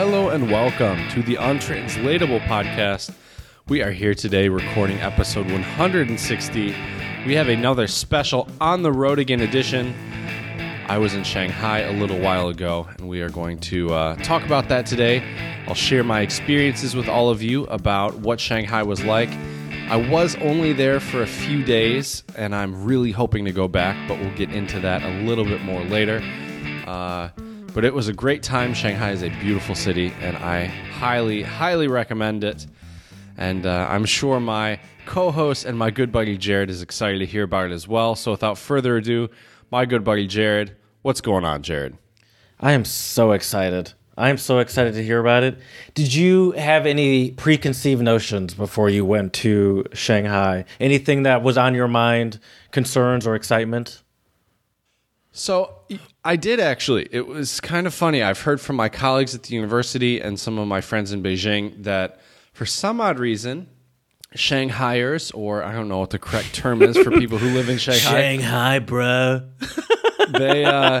Hello and welcome to the Untranslatable Podcast. We are here today recording episode 160. We have another special On the Road Again edition. I was in Shanghai a little while ago, and we are going to uh, talk about that today. I'll share my experiences with all of you about what Shanghai was like. I was only there for a few days, and I'm really hoping to go back, but we'll get into that a little bit more later. Uh, but it was a great time. Shanghai is a beautiful city, and I highly, highly recommend it. And uh, I'm sure my co host and my good buddy Jared is excited to hear about it as well. So without further ado, my good buddy Jared, what's going on, Jared? I am so excited. I am so excited to hear about it. Did you have any preconceived notions before you went to Shanghai? Anything that was on your mind, concerns or excitement? So I did actually. It was kind of funny. I've heard from my colleagues at the university and some of my friends in Beijing that for some odd reason, Shanghaiers, or I don't know what the correct term is for people who live in Shanghai, Shanghai, bro. they uh,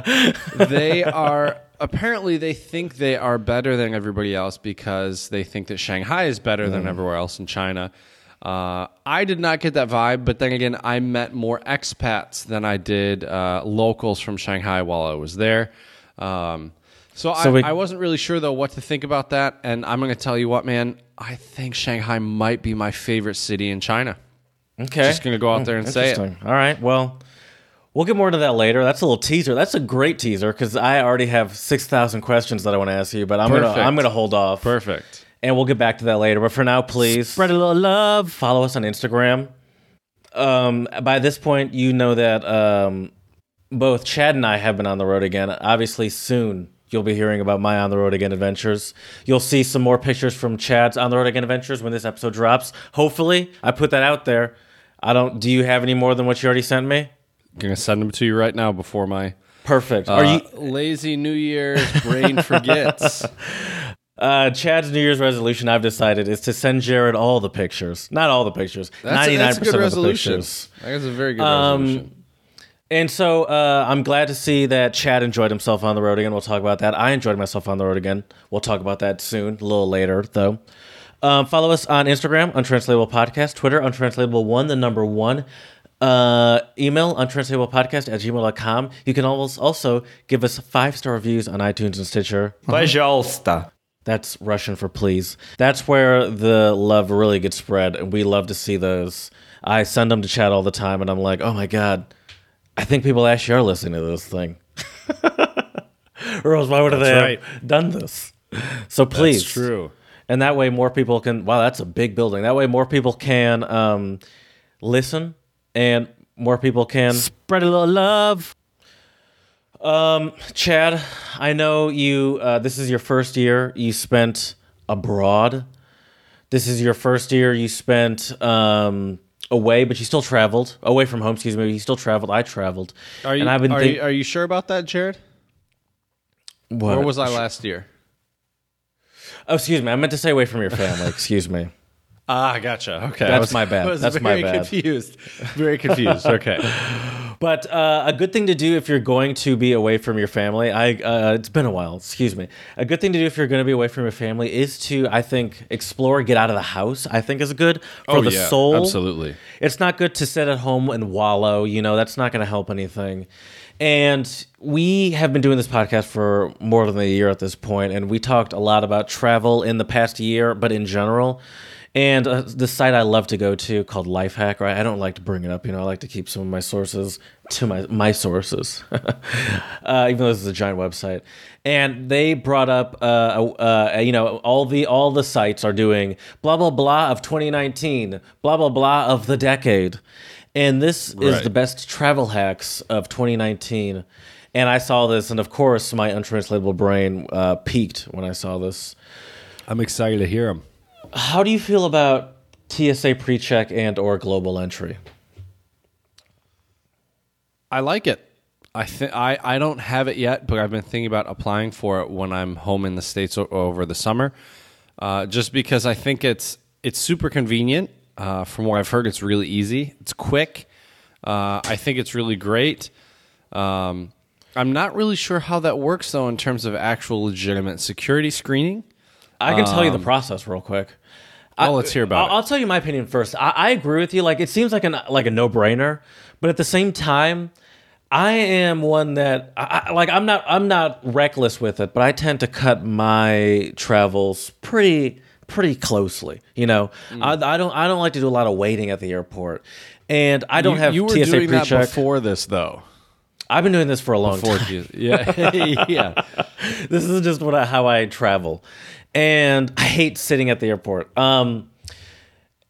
they are apparently they think they are better than everybody else because they think that Shanghai is better than everywhere else in China. Uh, I did not get that vibe, but then again, I met more expats than I did uh, locals from Shanghai while I was there. Um, so, So I, we- I wasn't really sure though what to think about that, and I'm going to tell you what, man. I think Shanghai might be my favorite city in China. Okay. Just gonna go out there and say it. All right. Well, we'll get more into that later. That's a little teaser. That's a great teaser because I already have six thousand questions that I want to ask you, but I'm gonna. I'm gonna hold off. Perfect. And we'll get back to that later. But for now, please spread a little love. Follow us on Instagram. Um, by this point, you know that um, both Chad and I have been on the road again. Obviously, soon you'll be hearing about my on the road again adventures. You'll see some more pictures from Chad's on the road again adventures when this episode drops. Hopefully, I put that out there. I don't. Do you have any more than what you already sent me? gonna send them to you right now before my Perfect. uh, Are you? lazy New Year's brain forgets. Uh, Chad's New Year's resolution, I've decided, is to send Jared all the pictures. Not all the pictures. That's, Ninety a, nine that's a good percent of the resolution. pictures. That's a very good Um, resolution. And so uh, I'm glad to see that Chad enjoyed himself on the road again. We'll talk about that. I enjoyed myself on the road again. We'll talk about that soon, a little later, though. Um, follow us on Instagram, Untranslatable Podcast, Twitter, Untranslatable One, the number one. Uh, email untranslatable podcast at gmail.com. You can always also give us five star reviews on iTunes and Stitcher. Пожалуйста. That's Russian for please. That's where the love really gets spread, and we love to see those. I send them to chat all the time, and I'm like, oh my god, I think people actually are listening to this thing. or else why would they right. have done this? So please, It's true. and that way more people can. Wow, that's a big building. That way more people can um, listen, and more people can spread a little love. Um, Chad, I know you. Uh, this is your first year you spent abroad. This is your first year you spent um, away, but you still traveled away from home. Excuse me. You still traveled. I traveled. Are you, and I've been are, think- you, are you sure about that, Jared? What? Where was I last year? Oh, excuse me. I meant to say away from your family. excuse me. Ah, gotcha. Okay, That's was, my bad. I was That's my very bad. confused. Very confused. Okay. But uh, a good thing to do if you're going to be away from your family, I uh, it's been a while. Excuse me. A good thing to do if you're going to be away from your family is to, I think, explore, get out of the house. I think is good for the soul. Oh, Absolutely. It's not good to sit at home and wallow. You know, that's not going to help anything. And we have been doing this podcast for more than a year at this point, and we talked a lot about travel in the past year, but in general. And uh, the site I love to go to called Lifehack, right? I don't like to bring it up, you know. I like to keep some of my sources to my my sources, uh, even though this is a giant website. And they brought up, uh, uh, you know, all the all the sites are doing blah blah blah of 2019, blah blah blah of the decade, and this is the best travel hacks of 2019. And I saw this, and of course, my untranslatable brain uh, peaked when I saw this. I'm excited to hear him. How do you feel about TSA pre-check and or global entry? I like it. I think I I don't have it yet, but I've been thinking about applying for it when I'm home in the states o- over the summer, uh, just because I think it's it's super convenient. Uh, from what I've heard, it's really easy. It's quick. Uh, I think it's really great. Um, I'm not really sure how that works though in terms of actual legitimate security screening. I can tell you the process real quick. Oh, let's hear about I'll, I'll tell you my opinion first. I, I agree with you. Like it seems like an like a no brainer, but at the same time, I am one that I, I- like I'm not I'm not reckless with it, but I tend to cut my travels pretty pretty closely. You know, Mm. I, I don't I don't like to do a lot of waiting at the airport, and I don't you, have you were TSA doing that pre-check. before this though. I've been doing this for a long Before time. you- yeah, yeah. this is just what I, how I travel, and I hate sitting at the airport. Um,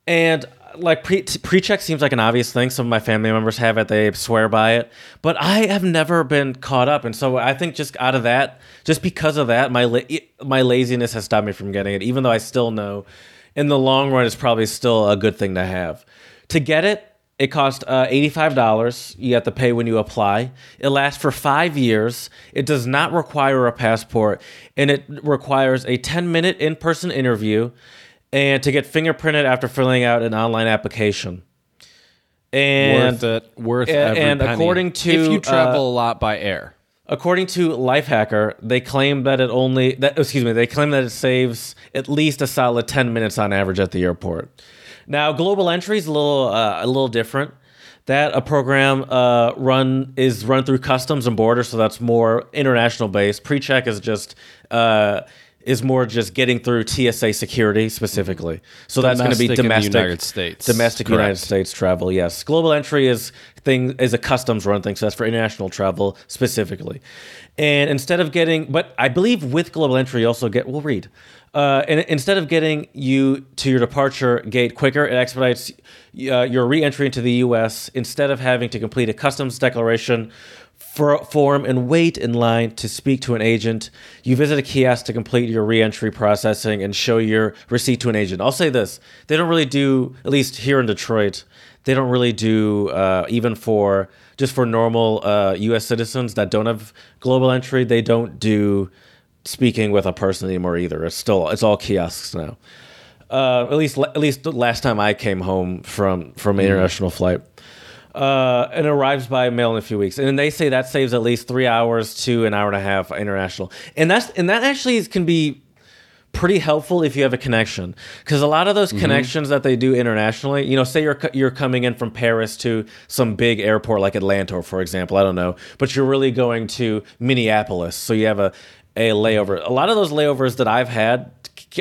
and like pre pre check seems like an obvious thing. Some of my family members have it; they swear by it. But I have never been caught up, and so I think just out of that, just because of that, my la- my laziness has stopped me from getting it. Even though I still know, in the long run, it's probably still a good thing to have. To get it, it costs uh, $85. You have to pay when you apply. It lasts for five years. It does not require a passport, and it requires a 10 minute in person interview and to get fingerprinted after filling out an online application. And worth it. Worth and- every and penny. according to, if you travel uh, a lot by air, According to Lifehacker, they claim that it only that excuse me, they claim that it saves at least a solid 10 minutes on average at the airport. Now, Global Entry is a little uh, a little different. That a program uh, run is run through customs and borders, so that's more international based. Pre-check is just uh, is more just getting through TSA security specifically. So that's going to be Domestic domestic United States. domestic Correct. United States travel. Yes, global entry is thing is a customs run thing, so that's for international travel specifically. And instead of getting, but I believe with global entry, you also get. We'll read. Uh, and instead of getting you to your departure gate quicker, it expedites uh, your re-entry into the U.S. Instead of having to complete a customs declaration for, form and wait in line to speak to an agent. You visit a kiosk to complete your reentry processing and show your receipt to an agent. I'll say this: they don't really do, at least here in Detroit, they don't really do uh, even for just for normal uh, U.S. citizens that don't have global entry. They don't do speaking with a person anymore either. It's still it's all kiosks now. Uh, at least at least the last time I came home from from an international flight uh, and it arrives by mail in a few weeks. And they say that saves at least three hours to an hour and a half international. And that's and that actually can be pretty helpful if you have a connection. Because a lot of those mm-hmm. connections that they do internationally you know say you're you're coming in from Paris to some big airport like Atlanta for example I don't know but you're really going to Minneapolis. So you have a a layover. A lot of those layovers that I've had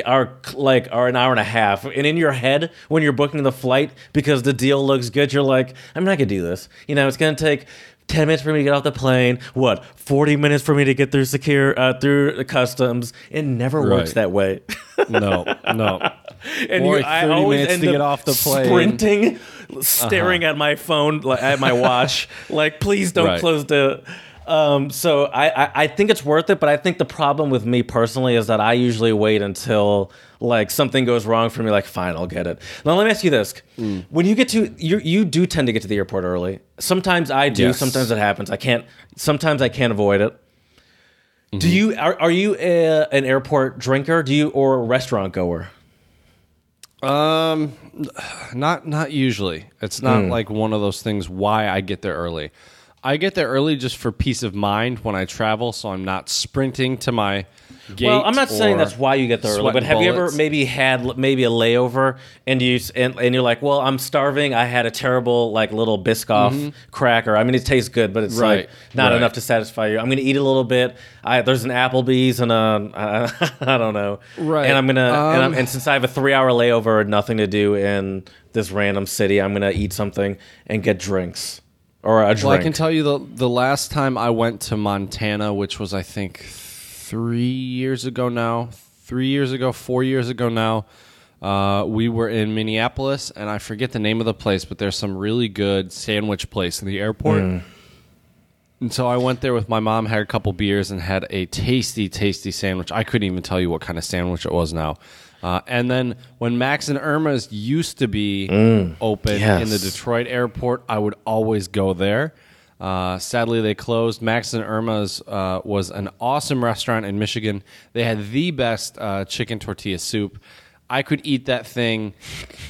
are like are an hour and a half. And in your head when you're booking the flight because the deal looks good you're like I'm not gonna do this. You know it's gonna take 10 minutes for me to get off the plane what 40 minutes for me to get through secure uh, through the customs it never works that way no, no. and Or you, like I always minutes end to up get off the plane. Uh-huh. sprinting staring at my phone like, at my watch like please don't Right. close the um, so I, I, I think it's worth it, but I think the problem with me personally is that I usually wait until like something goes wrong for me. Like, fine, I'll get it. Now let me ask you this: Mm. When you get to you, you do tend to get to the airport early. Sometimes I do. Yes. Sometimes it happens. I can't. Sometimes I can't avoid it. Mm-hmm. Do you are, are you a, an airport drinker? Do you or a restaurant goer? Um, not not usually. It's not Hmm. like one of those things. Why I get there early. I get there early just for peace of mind when I travel, so I'm not sprinting to my gate. Well, I'm not saying that's why you get there early, but have you ever bullets. maybe had maybe a layover and you s- and, and you're like, well, I'm starving. I had a terrible like little Biscoff cracker. I mean, it tastes good, but it's Mm-hmm. Right, like not right. enough to satisfy you. I'm gonna eat a little bit. I, there's an Applebee's and a I don't know, Right. And I'm gonna and, I'm, Um, and since I have a three hour layover and nothing to do in this random city, I'm gonna eat something and get drinks or a drink. Well, I can tell you the the last time I went to Montana, which was I think three years ago now, three years ago, four years ago now. Uh, we were in Minneapolis, and I forget the name of the place, but there's some really good sandwich place in the airport. And so I went there with my mom, had a couple beers, and had a tasty, tasty sandwich. I couldn't even tell you what kind of sandwich it was now. Uh, and then when Max and Erma's used to be open in the Detroit airport, I would always go there. Uh, sadly, they closed. Max and Erma's uh, was an awesome restaurant in Michigan. They had the best uh, chicken tortilla soup. I could eat that thing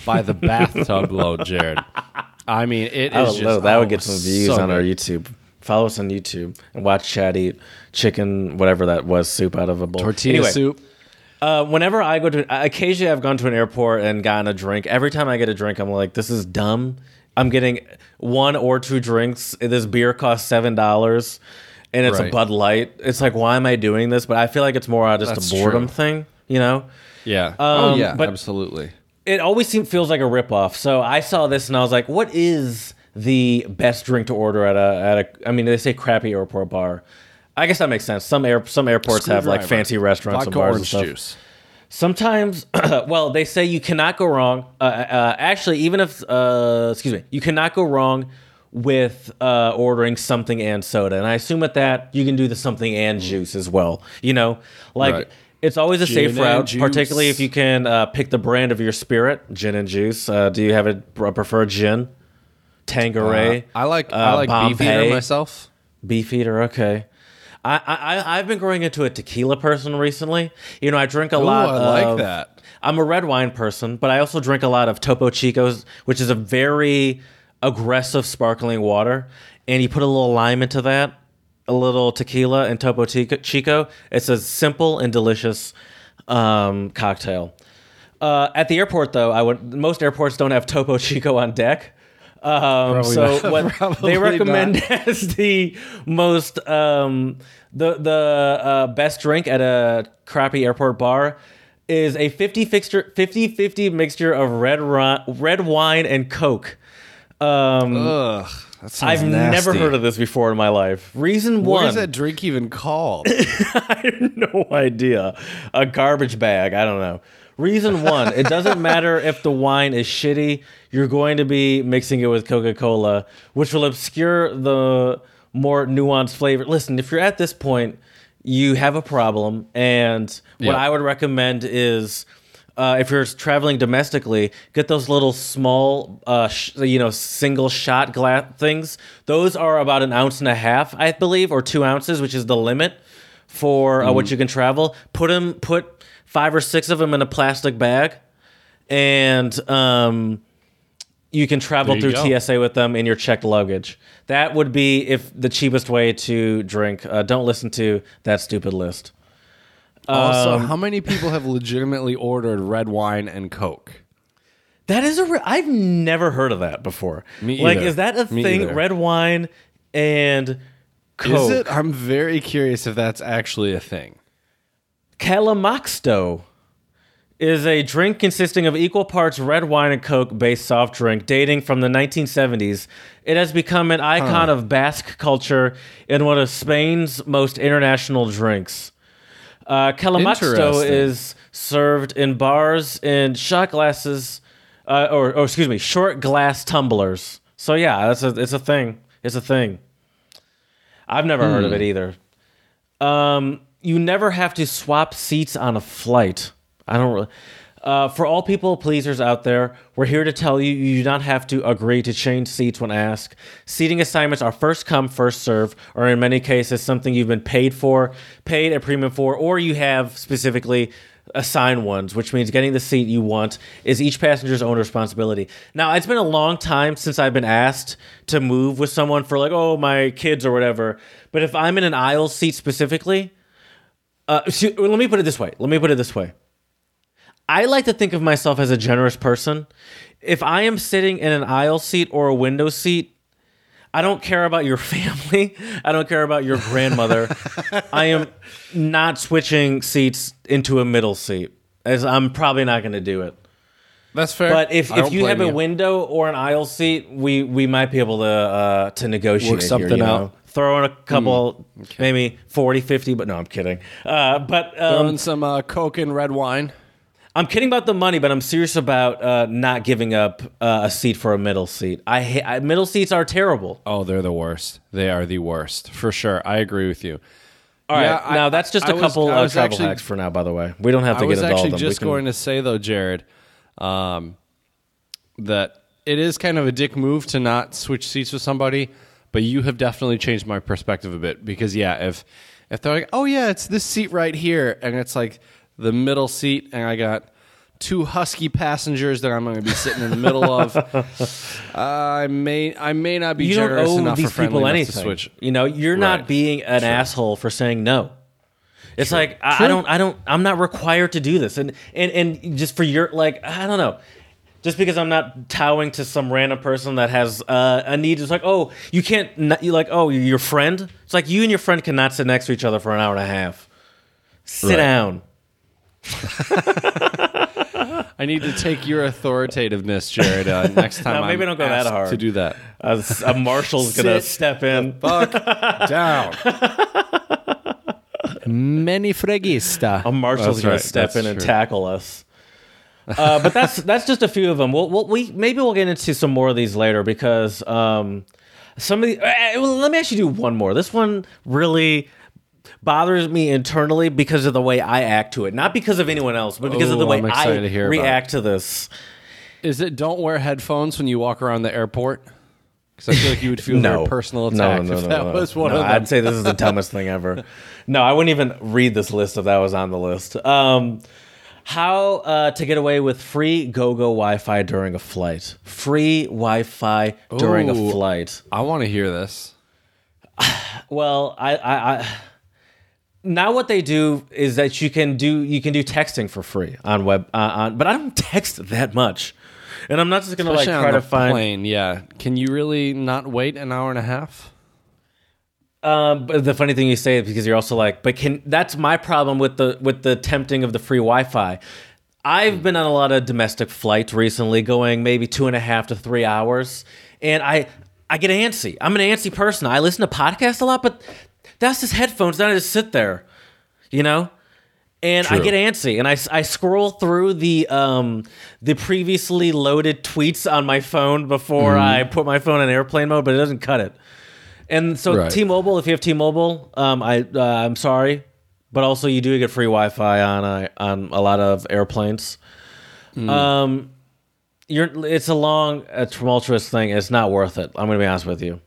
by the bathtub load, Jared. I mean, it is just know. That oh, would get some views so on our. YouTube Follow us on YouTube and watch Chad eat chicken, whatever that was, soup out of a bowl. Tortilla Anyway, soup. Uh, whenever I go to, occasionally I've gone to an airport and gotten a drink. Every time I get a drink, I'm like, this is dumb. I'm getting one or two drinks. This beer costs seven dollars, and it's a Bud Light. It's like, why am I doing this? But I feel like it's more just That's a boredom true. thing, you know. Yeah. oh Um, yeah. but- absolutely. It always seems feels like a ripoff. So I saw this and I was like, what is the best drink to order at a at a? I mean, they say crappy airport bar. I guess that makes sense. Some air some airports have like fancy restaurants Vodka and bars and orange stuff. juice. Sometimes, well, they say you cannot go wrong. Uh, uh, actually, even if, uh, excuse me, you cannot go wrong with uh, ordering something and soda. And I assume with that, you can do the something and juice as well. You know, like Right. it's always a safe Gin and route, juice. particularly if you can uh, pick the brand of your spirit, gin and juice. Uh, do you have a, a preferred gin? Tanqueray. Uh, I like uh, I like Beefeater myself. Beefeater, okay. I, I I've been growing into a tequila person recently. You know, I drink a lot. I like of- that. I'm a red wine person, but I also drink a lot of Topo Chicos, which is a very aggressive sparkling water. And you put a little lime into that, a little tequila and Topo Chico. Chico. It's a simple and delicious um, cocktail. Uh, at the airport, though, I would most airports don't have Topo Chico on deck. Um, so not. what they recommend not. as the most um, the the uh, best drink at a crappy airport bar is a 50 fixture 50 50 mixture of red ri- red wine and coke. Um, Ugh. I've never heard of this before in my life. Reason What one, is that drink even called? I have no idea. A garbage bag. I don't know. Reason one, it doesn't matter if the wine is shitty. You're going to be mixing it with Coca Cola, which will obscure the more nuanced flavor. Listen, if you're at this point, you have a problem. And what Yeah. I would recommend is. Uh, if you're traveling domestically, get those little small, uh, sh- you know, single shot glass things. Those are about an ounce and a half, I believe, or two ounces, which is the limit for uh, Mm-hmm. what you can travel. Put them, put five or six of them in a plastic bag, and um, you can travel you through go. TSA with them in your checked luggage. That would be if the cheapest way to drink. Uh, don't listen to that stupid list. also, Um, how many people have legitimately ordered red wine and Coke? That is a. Re- I've never heard of that before. Me either. Like, is that a Me thing? either. Red wine and Coke. Is it? I'm very curious if that's actually a thing. Kalimotxo is a drink consisting of equal parts red wine and Coke based soft drink dating from the 1970s. It has become an icon of Basque culture and one of Spain's most international drinks. Uh, Kalimotxo is served in bars in shot glasses, uh, or, or excuse me, short glass tumblers. So yeah, that's a, it's a thing. It's a thing. I've never heard of it either. Um, you never have to swap seats on a flight. I don't really. Uh, for all people pleasers out there, we're here to tell you you do not have to agree to change seats when asked. Seating assignments are first come, first serve, or in many cases, something you've been paid for, paid a premium for, or you have specifically assigned ones, which means getting the seat you want is each passenger's own responsibility. Now, it's been a long time since I've been asked to move with someone for like, oh, my kids or whatever. But if I'm in an aisle seat specifically, uh, so- let me put it this way. Let me put it this way. I like to think of myself as a generous person. If I am sitting in an aisle seat or a window seat, I don't care about your family. I don't care about your grandmother. I am not switching seats into a middle seat, as I'm probably not going to do it. That's fair. But if, I if you have a window or an aisle seat, we we might be able to uh, to negotiate Work something you know? out. Hmm. Throw in a couple, maybe 40, 50, but no, I'm kidding. Uh, but um, throwing some uh, Coke and red wine. I'm kidding about the money, but I'm serious about uh, not giving up uh, a seat for a middle seat. I, ha- I middle seats are terrible. Oh, they're the worst. They are the worst for sure. I agree with you. All right, Yeah, I- now that's just I a was- couple I of travel actually- hacks for now. By the way, we don't have to I get was into all actually of them. We just can- going to say though, Jared, um, that it is kind of a dick move to not switch seats with somebody, but you have definitely changed my perspective a bit because yeah, if if they're like, oh yeah, it's this seat right here, and it's like the middle seat, and I got two husky passengers that I'm going to be sitting in the middle of. I may I may not be You don't generous owe enough these or friendly people anything. to switch. You know, you're Right. not being an asshole for saying no. It's like I, I don't, I don't, I'm not required to do this, and and and just for your like, I don't know, just because I'm not towing to some random person that has uh, a need. It's like, oh, you can't, not, you like, oh, you're your friend. It's like you and your friend cannot sit next to each other for an hour and a half. Sit Right. down. I need to take your authoritativeness, Jared. Uh, next time, No, maybe I'm don't go that hard. to do that. A, a marshal's gonna step in. Fuck down. Many fregista. A marshal's That's gonna right, step that's in and tackle us. Uh, but that's that's just a few of them. We'll, we'll, we maybe we'll get into some more of these later because um, some of the. Uh, well, let me actually do one more. This one really bothers me internally because of the way I act to it, not because of anyone else, but because of the way I'm I excited to hear react to this. Is it don't wear headphones when you walk around the airport? Because I feel like you would feel No very personal No, attack no, if no, that no. was one No, of them. I'd say this is the dumbest thing ever. No, I wouldn't even read this list if that was on the list. Um, how uh, to get away with free Gogo Wi-Fi during a flight? Free Wi-Fi during a flight. I want to hear this. Well, I, I, I now what they do is that you can do you can do texting for free on web uh, on, but I don't text that much, and I'm not just gonna Especially like try to find. plane. Yeah. Can you really not wait an hour and a half? Um, but the funny thing you say is because you're also like, but can that's my problem with the with the tempting of the free Wi-Fi. I've been on a lot of domestic flights recently, going maybe two and a half to three hours, and I I get antsy. I'm an antsy person. I listen to podcasts a lot, but that's just headphones. Then I just sit there, you know. And I get antsy, and I, I scroll through the um the previously loaded tweets on my phone before Mm-hmm. I put my phone in airplane mode, but it doesn't cut it. And so Right. T-Mobile, if you have T-Mobile, um, I uh, I'm sorry, but also you do get free Wi-Fi on uh, on a lot of airplanes. Hmm. Um, you're it's a long, a tumultuous thing. It's not worth it. I'm gonna be honest with you,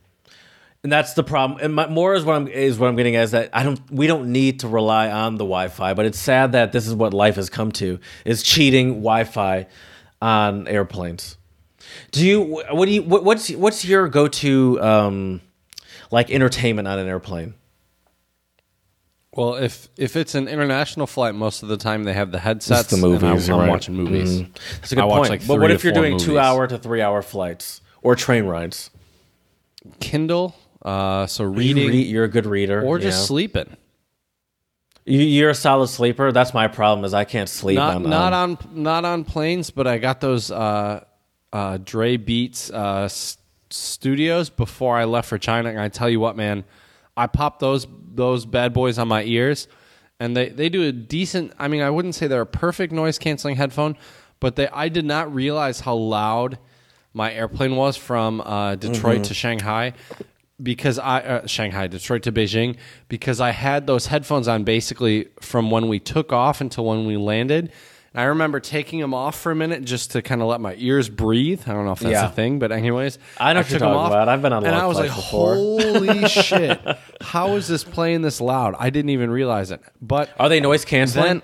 and that's the problem. And my, more is what I'm is what I'm getting at is that I don't we don't need to rely on the Wi-Fi, but it's sad that this is what life has come to is cheating Wi-Fi on airplanes. Do you what do you what, what's what's your go to um, like entertainment on an airplane? Well, if if it's an international flight, most of the time they have the headsets. the movies, and I'm, I'm right. watching movies. That's a good I point. like, but what if you're four doing two hour to three hour flights or train rides? Kindle, uh, so You reading you're a good reader, or just know? sleeping. You, you're a solid sleeper. That's my problem. Is I can't sleep. Not on, not um, on not on planes, but I got those uh, uh, Dre Beats uh, s- studios before I left for China. And I tell you what, man, I popped those those bad boys on my ears, and they they do a decent. I mean, I wouldn't say they're a perfect noise canceling headphone, but they I did not realize how loud my airplane was from uh, Detroit Mm-hmm. to Shanghai because I uh, Shanghai, Detroit to Beijing because I had those headphones on basically from when we took off until when we landed. And I remember taking them off for a minute just to kind of let my ears breathe. I don't know if that's Yeah. a thing, but anyways, I know what you're took 'em talking about. I've been on and long I was like, flights before. "Holy shit! How is this playing this loud?" I didn't even realize it. But Are they noise canceling? then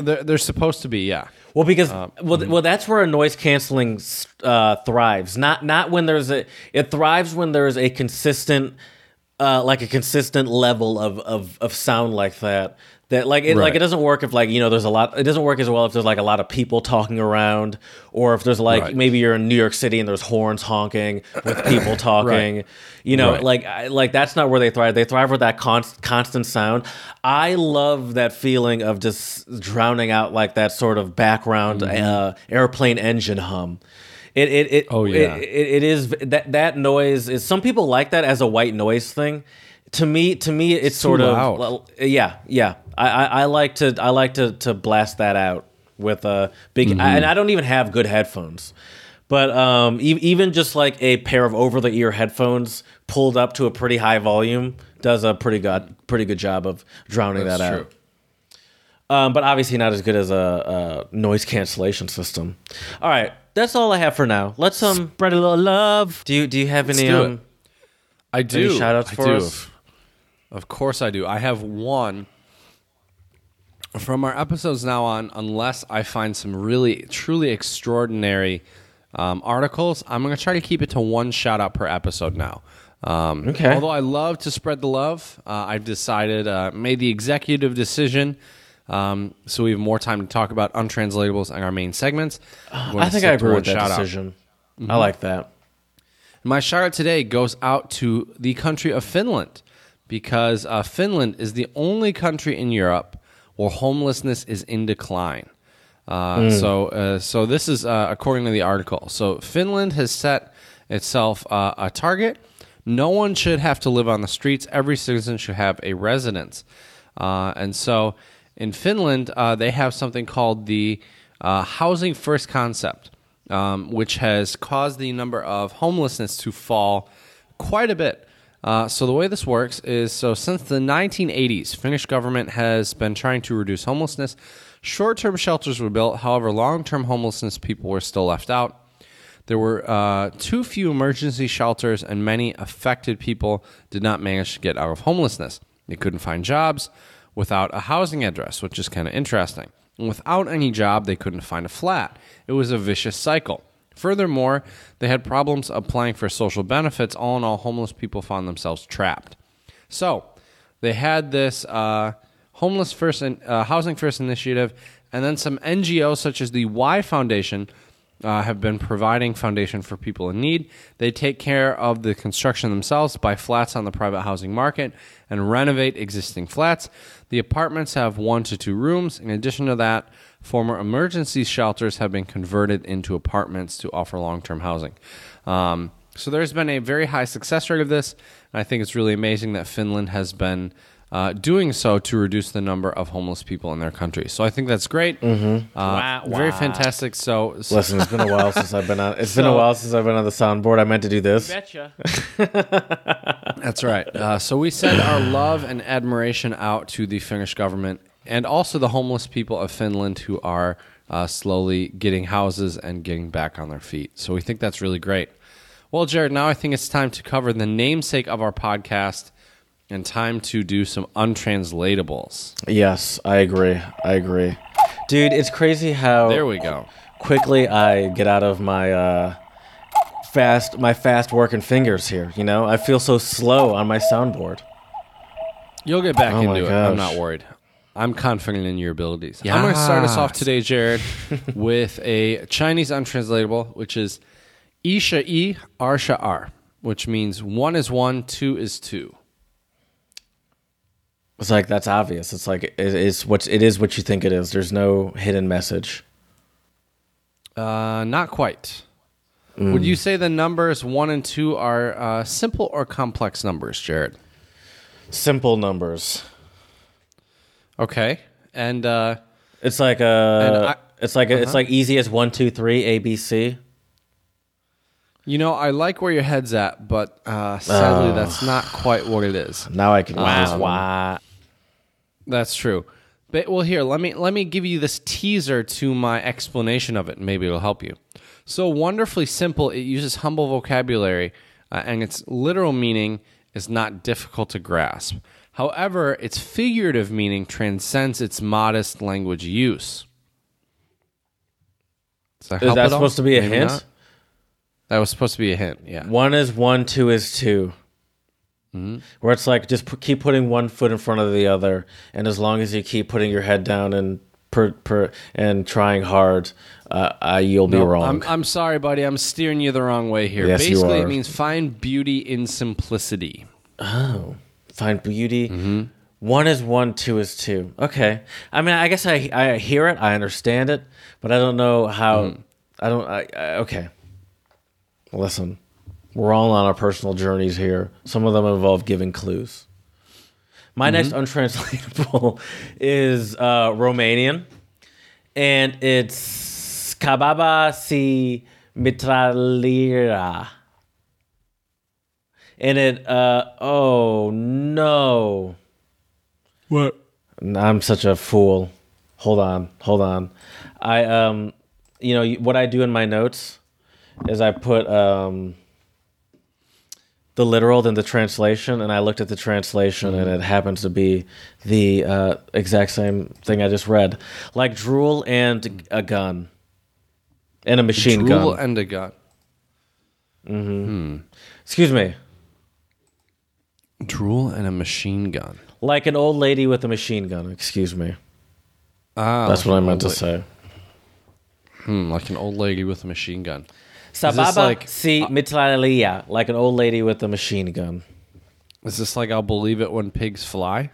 they're, they're supposed to be, yeah. Well, because Uh, well, mm-hmm. well, that's where a noise canceling uh, thrives. Not not when there's a. It thrives when there's a consistent, uh, like a consistent level of of, of sound like that. That like it like it doesn't work if like you know there's a lot. It doesn't work as well if there's like a lot of people talking around, or if there's like Right. maybe you're in New York City and there's horns honking with people talking. You know, Right. like I, like that's not where they thrive. They thrive with that const, constant sound. I love that feeling of just drowning out like that sort of background uh, airplane engine hum. It it, it. Oh, yeah. It, it, it is that that noise is. Some people like that as a white noise thing. To me, to me, it's sort of well, yeah, yeah. I, I, I like to I like to to blast that out with a big, Mm-hmm. and I don't even have good headphones. But um, e- even just like a pair of over the ear headphones pulled up to a pretty high volume does a pretty good pretty good job of drowning That's that true. out. Um, but obviously not as good as a, a noise cancellation system. All right, that's all I have for now. Let's um Spread a little love. do you do you have any do um. I do. shout-outs I for do. us? Of course I do. I have one. from our episodes now on, unless I find some really, truly extraordinary um, articles, I'm going to try to keep it to one shout out per episode now. Um, Okay. Although I love to spread the love, uh, I've decided, uh, made the executive decision. Um, so we have more time to talk about untranslatables and our main segments. Going I think I agree with that decision. I like that. My shout out today goes out to the country of Finland because uh, Finland is the only country in Europe where homelessness is in decline. Uh, So, uh, so this is uh, according to the article. So, Finland has set itself uh, a target. No one should have to live on the streets. Every citizen should have a residence. Uh, and so, in Finland, uh, they have something called the uh, housing first concept, um, which has caused the number of homelessness to fall quite a bit. Uh, so the way this works is so since the 1980s, Finnish government has been trying to reduce homelessness. Short-term shelters were built, however, long-term homelessness people were still left out. There were uh, too few emergency shelters, and many affected people did not manage to get out of homelessness. They couldn't find jobs without a housing address, which is kind of interesting. And without any job, they couldn't find a flat. It was a vicious cycle. Furthermore, they had problems applying for social benefits. All in all, homeless people found themselves trapped. So they had this uh, homeless first in, uh, housing first initiative, and then some NGOs such as the Y Foundation uh, have been providing foundation for people in need. They take care of the construction themselves, buy flats on the private housing market, and renovate existing flats. The apartments have one to two rooms. In addition to that, former emergency shelters have been converted into apartments to offer long term housing. Um, so there's been a very high success rate of this. And I think it's really amazing that Finland has been uh, doing so to reduce the number of homeless people in their country. So I think that's great. Mm-hmm. Uh, Very fantastic. So, so Listen, it's been a while since I've been on. It's been a while since I've been on the soundboard. I meant to do this. Betcha. That's right. Uh, so we send our love and admiration out to the Finnish government and also the homeless people of Finland who are uh, slowly getting houses and getting back on their feet. So we think that's really great. Well, Jared, now I think it's time to cover the namesake of our podcast and time to do some untranslatables. Yes, I agree. I agree, dude. It's crazy how There we go. quickly I get out of my uh, fast my fast working fingers here. You know, I feel so slow on my soundboard. You'll get back Oh my into it. I'm gosh. not worried. I'm confident in your abilities. I'm going to start us off today, Jared, with a Chinese untranslatable, which is Isha E Arsha R, which means one is one, two is two. It's like that's obvious. It's like it is what it is what you think it is. There's no hidden message. Uh, not quite. Mm. Would you say the numbers one and two are uh, simple or complex numbers, Jared? Simple numbers. Okay. And uh, It's like a. And I- Uh-huh. it's like it's like easy as one two three A B C. you know, I like where your head's at, but uh, sadly, that's not quite what it is. Now I can. Wow. Wow. That's true. But well, here let me let me give you this teaser to my explanation of it. Maybe it'll help you. So wonderfully simple. It uses humble vocabulary, uh, and its literal meaning is not difficult to grasp. However, its figurative meaning transcends its modest language use. Does that Is that at all? supposed to be a Maybe hint? not. That was supposed to be a hint. Yeah. One is one, two is 2 Mm-hmm. Where it's like just p- keep putting one foot in front of the other, and as long as you keep putting your head down and per, per and trying hard, uh, uh, you'll be No, wrong. I'm, I'm sorry, buddy. I'm steering you the wrong way here. Yes, you Basically, are. it means find beauty in simplicity. Oh, find beauty. Mm-hmm. One is one, two is two. Okay. I mean, I guess I I hear it, I understand it, but I don't know how. Mm-hmm. I don't. I, I, okay. Listen, we're all on our personal journeys here. Some of them involve giving clues. My next Mm-hmm. untranslatable is uh, Romanian, and it's Kababa si mitralira. And it, uh, oh no. What? I'm such a fool. Hold on, hold on. I, um, you know, what I do in my notes is I put, um, the literal than the translation, and I looked at the translation, and it happens to be the uh, exact same thing I just read, like drool and a gun, and a machine Drool gun. and a gun. Excuse me, Drool and a machine gun. like an old lady with a machine gun. Excuse me, Ah, that's what I meant to say. Hmm, like an old lady with a machine gun. This Sababa like- si mitralia, like an old lady with a machine gun. Is this like I'll believe it when pigs fly?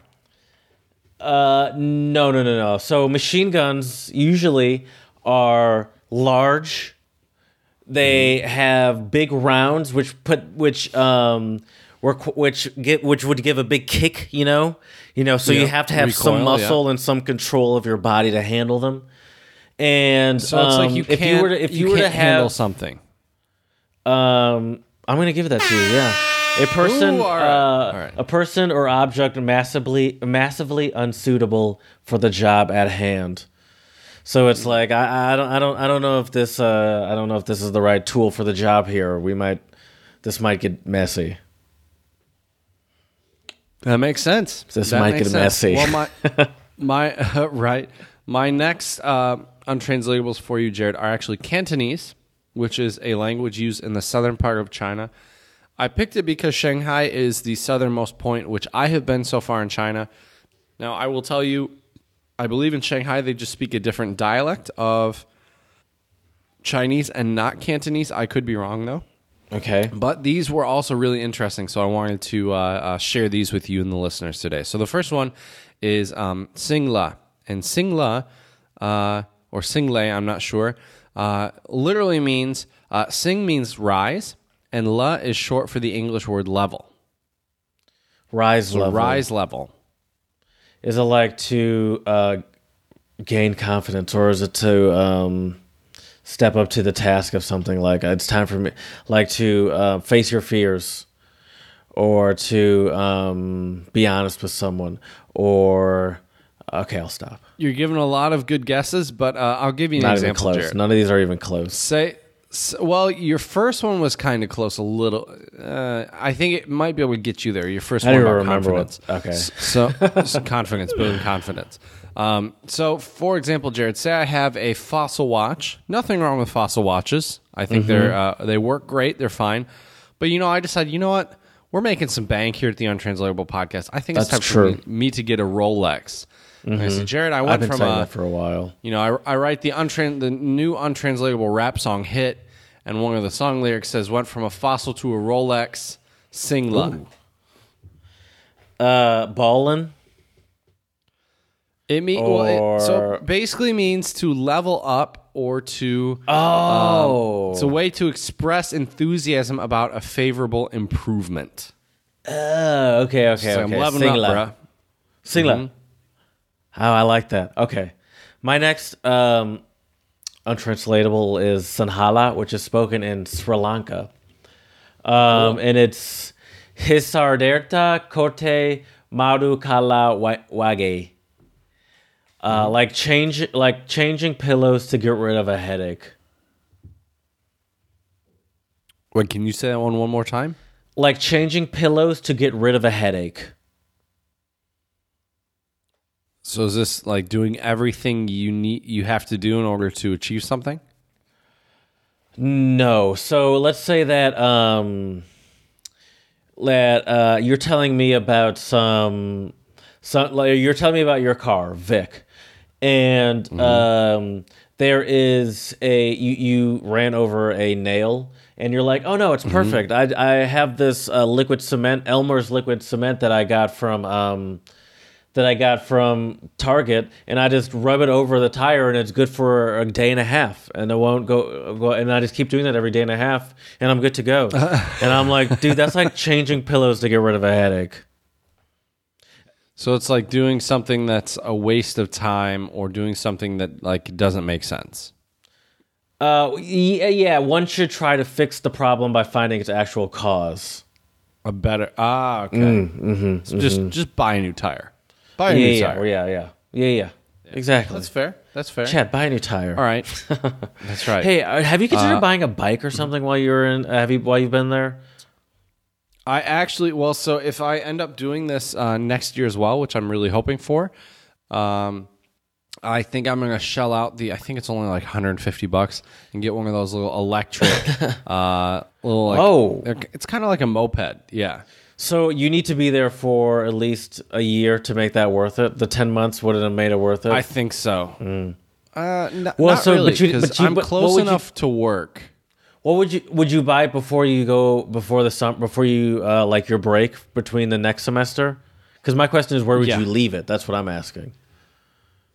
Uh, no, no, no, no. So machine guns usually are large. They have big rounds, which put which um, work which get which would give a big kick. You know, you know. So you have to have some Recoil, yeah. muscle and some control of your body to handle them. And So it's like um, you if can't. you were to, if you, were to can't handle have something. Um, I'm gonna give that to you. Yeah, a person, Ooh, all right. uh, All right. a person or object massively, massively unsuitable for the job at hand. So it's like I, I don't, I don't, I don't know if this, uh, I don't know if this is the right tool for the job here. We might, this might get messy. That makes sense. This That might makes get messy. Well, my my right, my next uh, untranslatables for you, Jared, are actually Cantonese, which is a language used in the southern part of China. I picked it because Shanghai is the southernmost point, which I have been so far in China. Now, I will tell you, I believe in Shanghai they just speak a different dialect of Chinese and not Cantonese. I could be wrong though. Okay. But these were also really interesting, so I wanted to uh, uh, share these with you and the listeners today. So the first one is um, Singla, and Singla uh, or Single, I'm not sure, uh, literally means uh, Sing means rise, and La is short for the English word level. Rise So level. rise level. Is it like to uh, gain confidence, or is it to um, step up to the task of something? Like it's time for me, like to uh, face your fears, or to um, be honest with someone, or okay, I'll stop. You're giving a lot of good guesses, but uh, I'll give you an Not even example, close. Jared. None of these are even close. Say, s- well, your first one was kind of close, a little. Uh, I think it might be able to get you there. Your first I one don't about even remember confidence. what- okay. S- So, so confidence, building confidence. Um, so, for example, Jared, say I have a fossil watch. Nothing wrong with fossil watches. I think they're Mm-hmm. uh, they work great. They're fine. But you know, I decided, you know what? We're making some bank here at the Untranslatable Podcast. I think it's time That's for me, me to get a Rolex. And I said, mm-hmm. Jared, I I've went been from saying a that for a while. you know, I, I write the untran- the new untranslatable rap song hit, and one of the song lyrics says, "Went from a fossil to a Rolex, Singla." Uh, ballin. It mean well, it, so basically means to level up or to. Oh, um, It's a way to express enthusiasm about a favorable improvement. Oh, okay, okay, So okay. I'm leveling Singla. up, bruh. Singla. Oh, I like that. Okay. My next um, untranslatable is Sinhala, which is spoken in Sri Lanka. Um, And it's Hisarderta Kote Maru Kala Wage. Uh, like change, like changing pillows to get rid of a headache. Wait, can you say that one one more time? Like changing pillows to get rid of a headache. So is this like doing everything you need you have to do in order to achieve something? No. So let's say that um that uh you're telling me about some some like you're telling me about your car, Vic. And um there is a you you ran over a nail and you're like, "Oh no, it's perfect. I I have this uh, liquid cement, Elmer's liquid cement that I got from um that I got from Target, and I just rub it over the tire, and it's good for a day and a half, and it won't go. go and I just keep doing that every day and a half, and I'm good to go. and I'm like, dude, that's like changing pillows to get rid of a headache. So it's like doing something that's a waste of time or doing something that like doesn't make sense. Uh, yeah, yeah. One should try to fix the problem by finding its actual cause. A better ah okay. So just just buy a new tire. Buy a Yeah, new yeah, tire. yeah, yeah, yeah, yeah. Exactly. That's fair. That's fair. Chad, buy a new tire. All right. That's right. Hey, uh, have you considered Uh, buying a bike or something while you're in? Uh, have you while you've been there? I actually, well, so if I end up doing this uh, next year as well, which I'm really hoping for, um, I think I'm gonna shell out the. I think it's only like 150 bucks and get one of those little electric, uh, little. Like, Oh. they're- it's kind of like a moped. Yeah. So you need to be there for at least a year to make that worth it. The ten months wouldn't have made it worth it. I think so. Uh, n- Well, not so, really, but you- 'cause but you- I'm but close would you- enough to work. what would you would you buy before you go before the sum before you uh, like your break between the next semester? Because my question is, where would Yeah. you leave it? That's what I'm asking.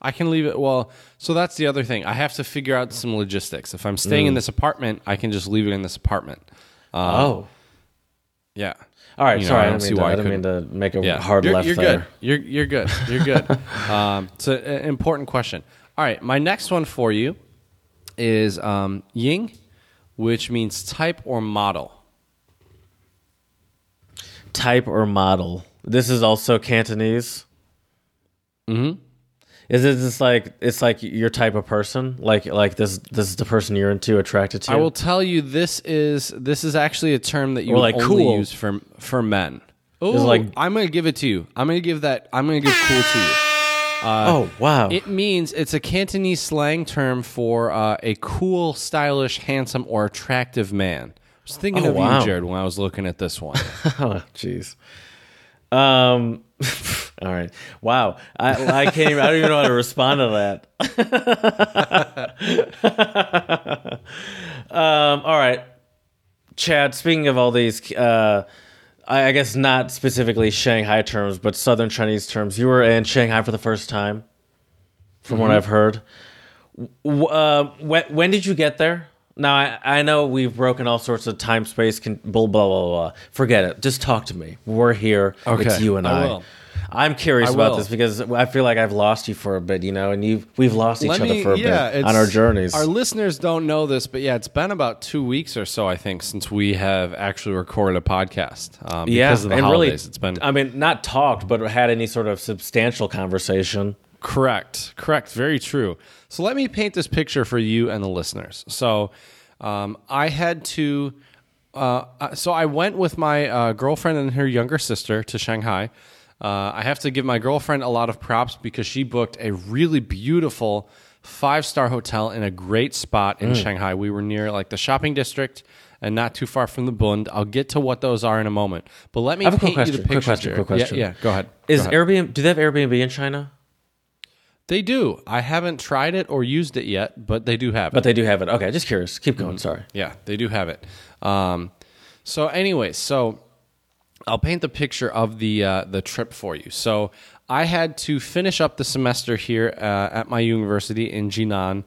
I can leave it. Well, so that's the other thing. I have to figure out some logistics. If I'm staying in this apartment, I can just leave it in this apartment. oh, Yeah. All right. You know, sorry, I don't see mean, to, why I I didn't mean to make a Yeah. hard you're, left you're there. good. You're you're good. You're good. um, it's an important question. All right, my next one for you is um, Ying, which means type or model. Type or model. This is also Cantonese. Mm-hmm. Is it just like it's like your type of person? Like like this this is the person you're into, attracted to? I will tell you this is this is actually a term that you like only cool. use for for men. Oh, like- I'm gonna give it to you. I'm gonna give that. I'm gonna give cool to you. oh wow. It means it's a Cantonese slang term for uh, a cool, stylish, handsome, or attractive man. I was thinking Oh, of wow. you, Jared, when I was looking at this one. Oh, jeez. Um. all right. Wow. I I can't. Even, I don't even know how to respond to that. um. All right. Chad. Speaking of all these, uh, I, I guess not specifically Shanghai terms, but Southern Chinese terms. You were in Shanghai for the first time, from what I've heard. W- uh, when when did you get there? Now I, I know we've broken all sorts of time space con- blah blah blah blah. Forget it. Just talk to me. We're here. It's Okay, you and I I. I'm curious I about will. this because I feel like I've lost you for a bit, you know, and you we've lost each Let other me- for a yeah, bit on our journeys. Our listeners don't know this, but yeah, it's been about two weeks or so, I think, since we have actually recorded a podcast. Um, yeah, because of the and holidays. really, it's been I mean, not talked, but had any sort of substantial conversation. Correct. Correct. Very true. So let me paint this picture for you and the listeners. So um, I had to. Uh, uh, so I went with my uh, girlfriend and her younger sister to Shanghai. Uh, I have to give my girlfriend a lot of props because she booked a really beautiful five star hotel in a great spot in Shanghai. We were near like the shopping district and not too far from the Bund. I'll get to what those are in a moment. But let me I have a quick paint you the question, quick question, quick question. Yeah, yeah. Go ahead. Is Go ahead. Airbnb? Do they have Airbnb in China? They do. I haven't tried it or used it yet, but they do have it. But they do have it. Okay, just curious. Keep going. Mm. Sorry. yeah, they do have it. Um, so, anyways, so I'll paint the picture of the uh, the trip for you. So, I had to finish up the semester here uh, at my university in Jinan.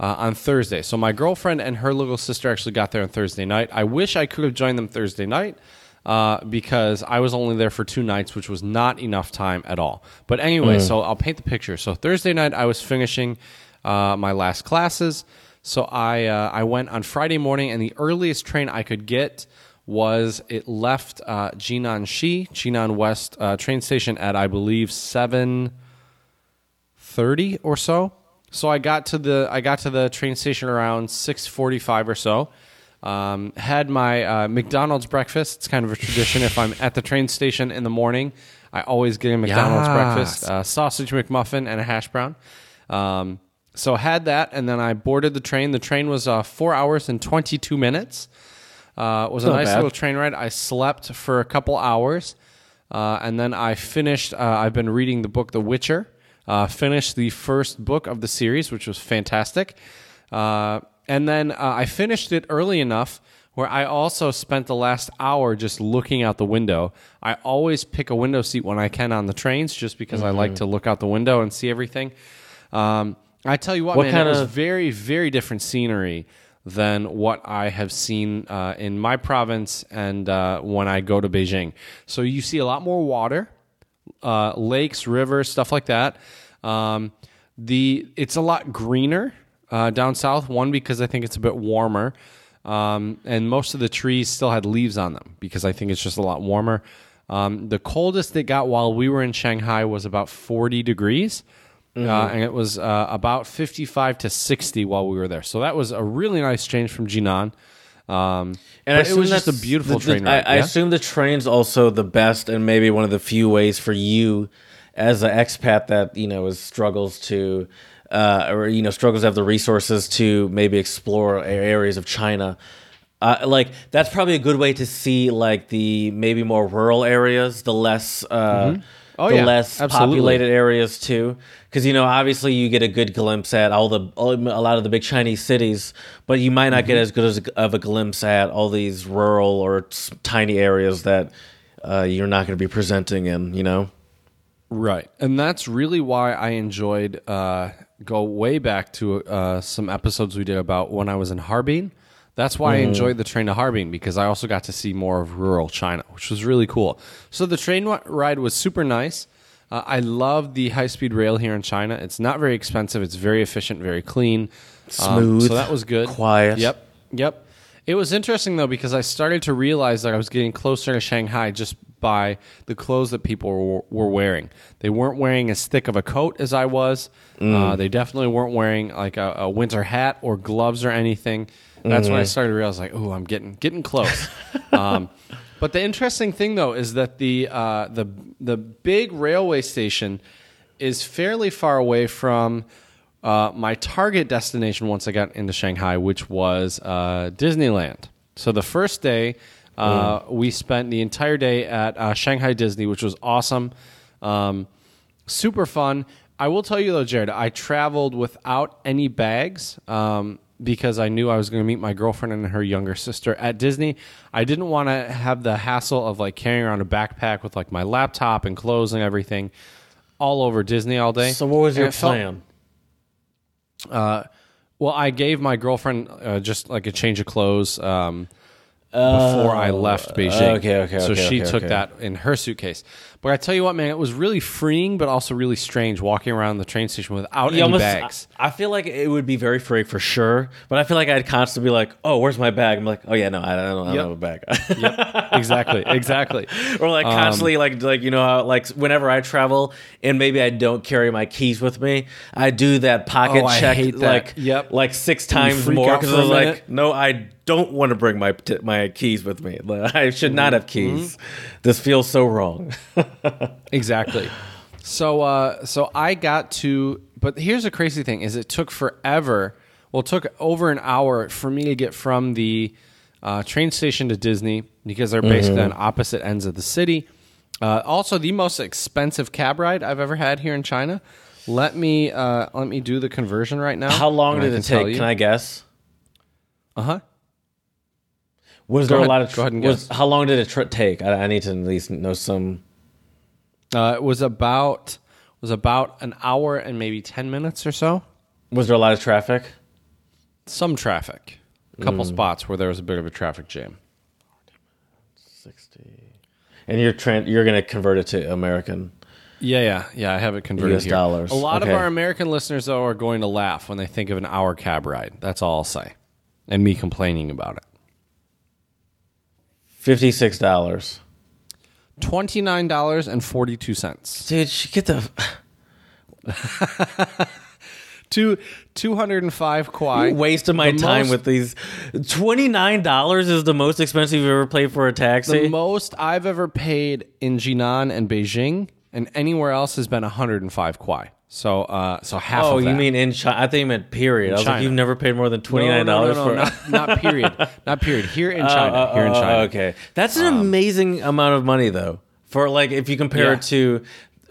Uh, on Thursday. So my girlfriend and her little sister actually got there on Thursday night. I wish I could have joined them Thursday night uh, because I was only there for two nights, which was not enough time at all. But anyway, so I'll paint the picture. So Thursday night, I was finishing uh, my last classes. So I uh, I went on Friday morning, and the earliest train I could get was it left uh, Jinan Shi, Jinan West uh, train station at I believe seven thirty or so. So I got to the I got to the train station around six forty five or so. Um, had my uh, McDonald's breakfast. It's kind of a tradition. if I'm at the train station in the morning, I always get a McDonald's Yes. breakfast: uh, sausage McMuffin and a hash brown. Um, so had that, and then I boarded the train. The train was uh, four hours and twenty two minutes. Uh, it was a nice bad. little train ride. I slept for a couple hours, uh, and then I finished. Uh, I've been reading the book The Witcher. Uh, finished the first book of the series, which was fantastic. Uh, and then uh, I finished it early enough where I also spent the last hour just looking out the window. I always pick a window seat when I can on the trains, just because I Mm-hmm. like to look out the window and see everything. Um, I tell you what, What man, it was kinda- very, very different scenery than what I have seen uh, in my province and uh, when I go to Beijing. So you see a lot more water, uh, lakes, rivers, stuff like that. Um, the it's a lot greener uh, down south. One because I think it's a bit warmer, um, and most of the trees still had leaves on them because I think it's just a lot warmer. Um, the coldest it got while we were in Shanghai was about forty degrees. Uh, and it was uh, about 55 to 60 while we were there. So that was a really nice change from Jinan. Um, And it was just a beautiful the- the- train ride. I, I yeah? assume the train's also the best and maybe one of the few ways for you as an expat that you know is struggles to uh, or you know struggles to have the resources to maybe explore areas of China. Uh, like that's probably a good way to see like the maybe more rural areas, the less uh, Oh, the yeah. less Absolutely. populated areas too. Because you know, obviously, you get a good glimpse at all the all, a lot of the big Chinese cities, but you might not get Mm-hmm. as good as of a glimpse at all these rural or tiny areas that uh, you're not going to be presenting in. You know, Right. And that's really why I enjoyed uh, go way back to uh, some episodes we did about when I was in Harbin. That's why I enjoyed the train to Harbin because I also got to see more of rural China, which was really cool. So the train ride was super nice. Uh, I love the high speed rail here in China. It's not very expensive. It's very efficient, very clean, Um, Smooth, so that was good. quiet. Yep. Yep. It was interesting though because I started to realize that I was getting closer to Shanghai just by the clothes that people were, were wearing. They weren't wearing as thick of a coat as I was. Uh, they definitely weren't wearing like a, a winter hat or gloves or anything. That's when I started to realize like, oh, I'm getting getting close. um, but the interesting thing though is that the uh, the the big railway station is fairly far away from uh, my target destination once I got into Shanghai, which was uh, Disneyland. So the first day, uh, we spent the entire day at uh, Shanghai Disney, which was awesome, um, super fun. I will tell you though, Jared, I traveled without any bags. Um, because I knew I was going to meet my girlfriend and her younger sister at Disney. I didn't want to have the hassle of like carrying around a backpack with like my laptop and clothes and everything all over Disney all day. so what was And your it felt- plan? uh, well, I gave my girlfriend uh, just like a change of clothes um, before I left Beijing. okay, okay, So okay, she okay, took okay. that in her suitcase. But I tell you what, man, it was really freeing, but also really strange walking around the train station without You any almost- bags. I, I feel like it would be very freeing for sure, but I feel like I'd constantly be like, "Oh, where's my bag?" I'm like, "Oh yeah, no, I don't, I don't Yep. have a bag." yep, exactly, exactly. or like Um, constantly like like you know how like whenever I travel and maybe I don't carry my keys with me, I do that pocket Oh, check like Yep. like six times more because I was a like, no, I don't want to bring my t- my keys with me. I should not Mm-hmm. have keys. This feels so wrong. Exactly. So uh, so I got to but here's the crazy thing is it took forever. Well, it took over an hour for me to get from the uh, train station to Disney because they're basically Mm-hmm. on opposite ends of the city. Uh, also, the most expensive cab ride I've ever had here in China. Let me uh, let me do the conversion right now. How long did it take? Can I guess? Uh huh. Was Go there ahead. a lot of Go ahead and was, guess. how long did it tr- take? I, I need to at least know some. Uh, it was about was about an hour and maybe ten minutes or so. Was there a lot of traffic? Some traffic, a couple spots where there was a bit of a traffic jam. Sixty. And you're tran- you're gonna convert it to American. Yeah, yeah, yeah. I have it converted US here. dollars. A lot Okay. of our American listeners though are going to laugh when they think of an hour cab ride. That's all I'll say, and me complaining about it. Fifty six dollars. Twenty nine dollars and forty two cents. Dude, she get the Two two hundred and five kwai. wasting my The time most- with these. Twenty nine dollars is the most expensive you've ever paid for a taxi. The most I've ever paid in Jinan and Beijing, and anywhere else has been hundred and five kwai. So, uh, so half. oh, of you mean in China? I think you meant period. I was like, you've never paid more than twenty nine no, no, dollars no, for. no, not, not period, not period. Here in Oh, China, oh, here in oh, China. Okay, that's an amazing amount of money though. For like, if you compare Yeah. it to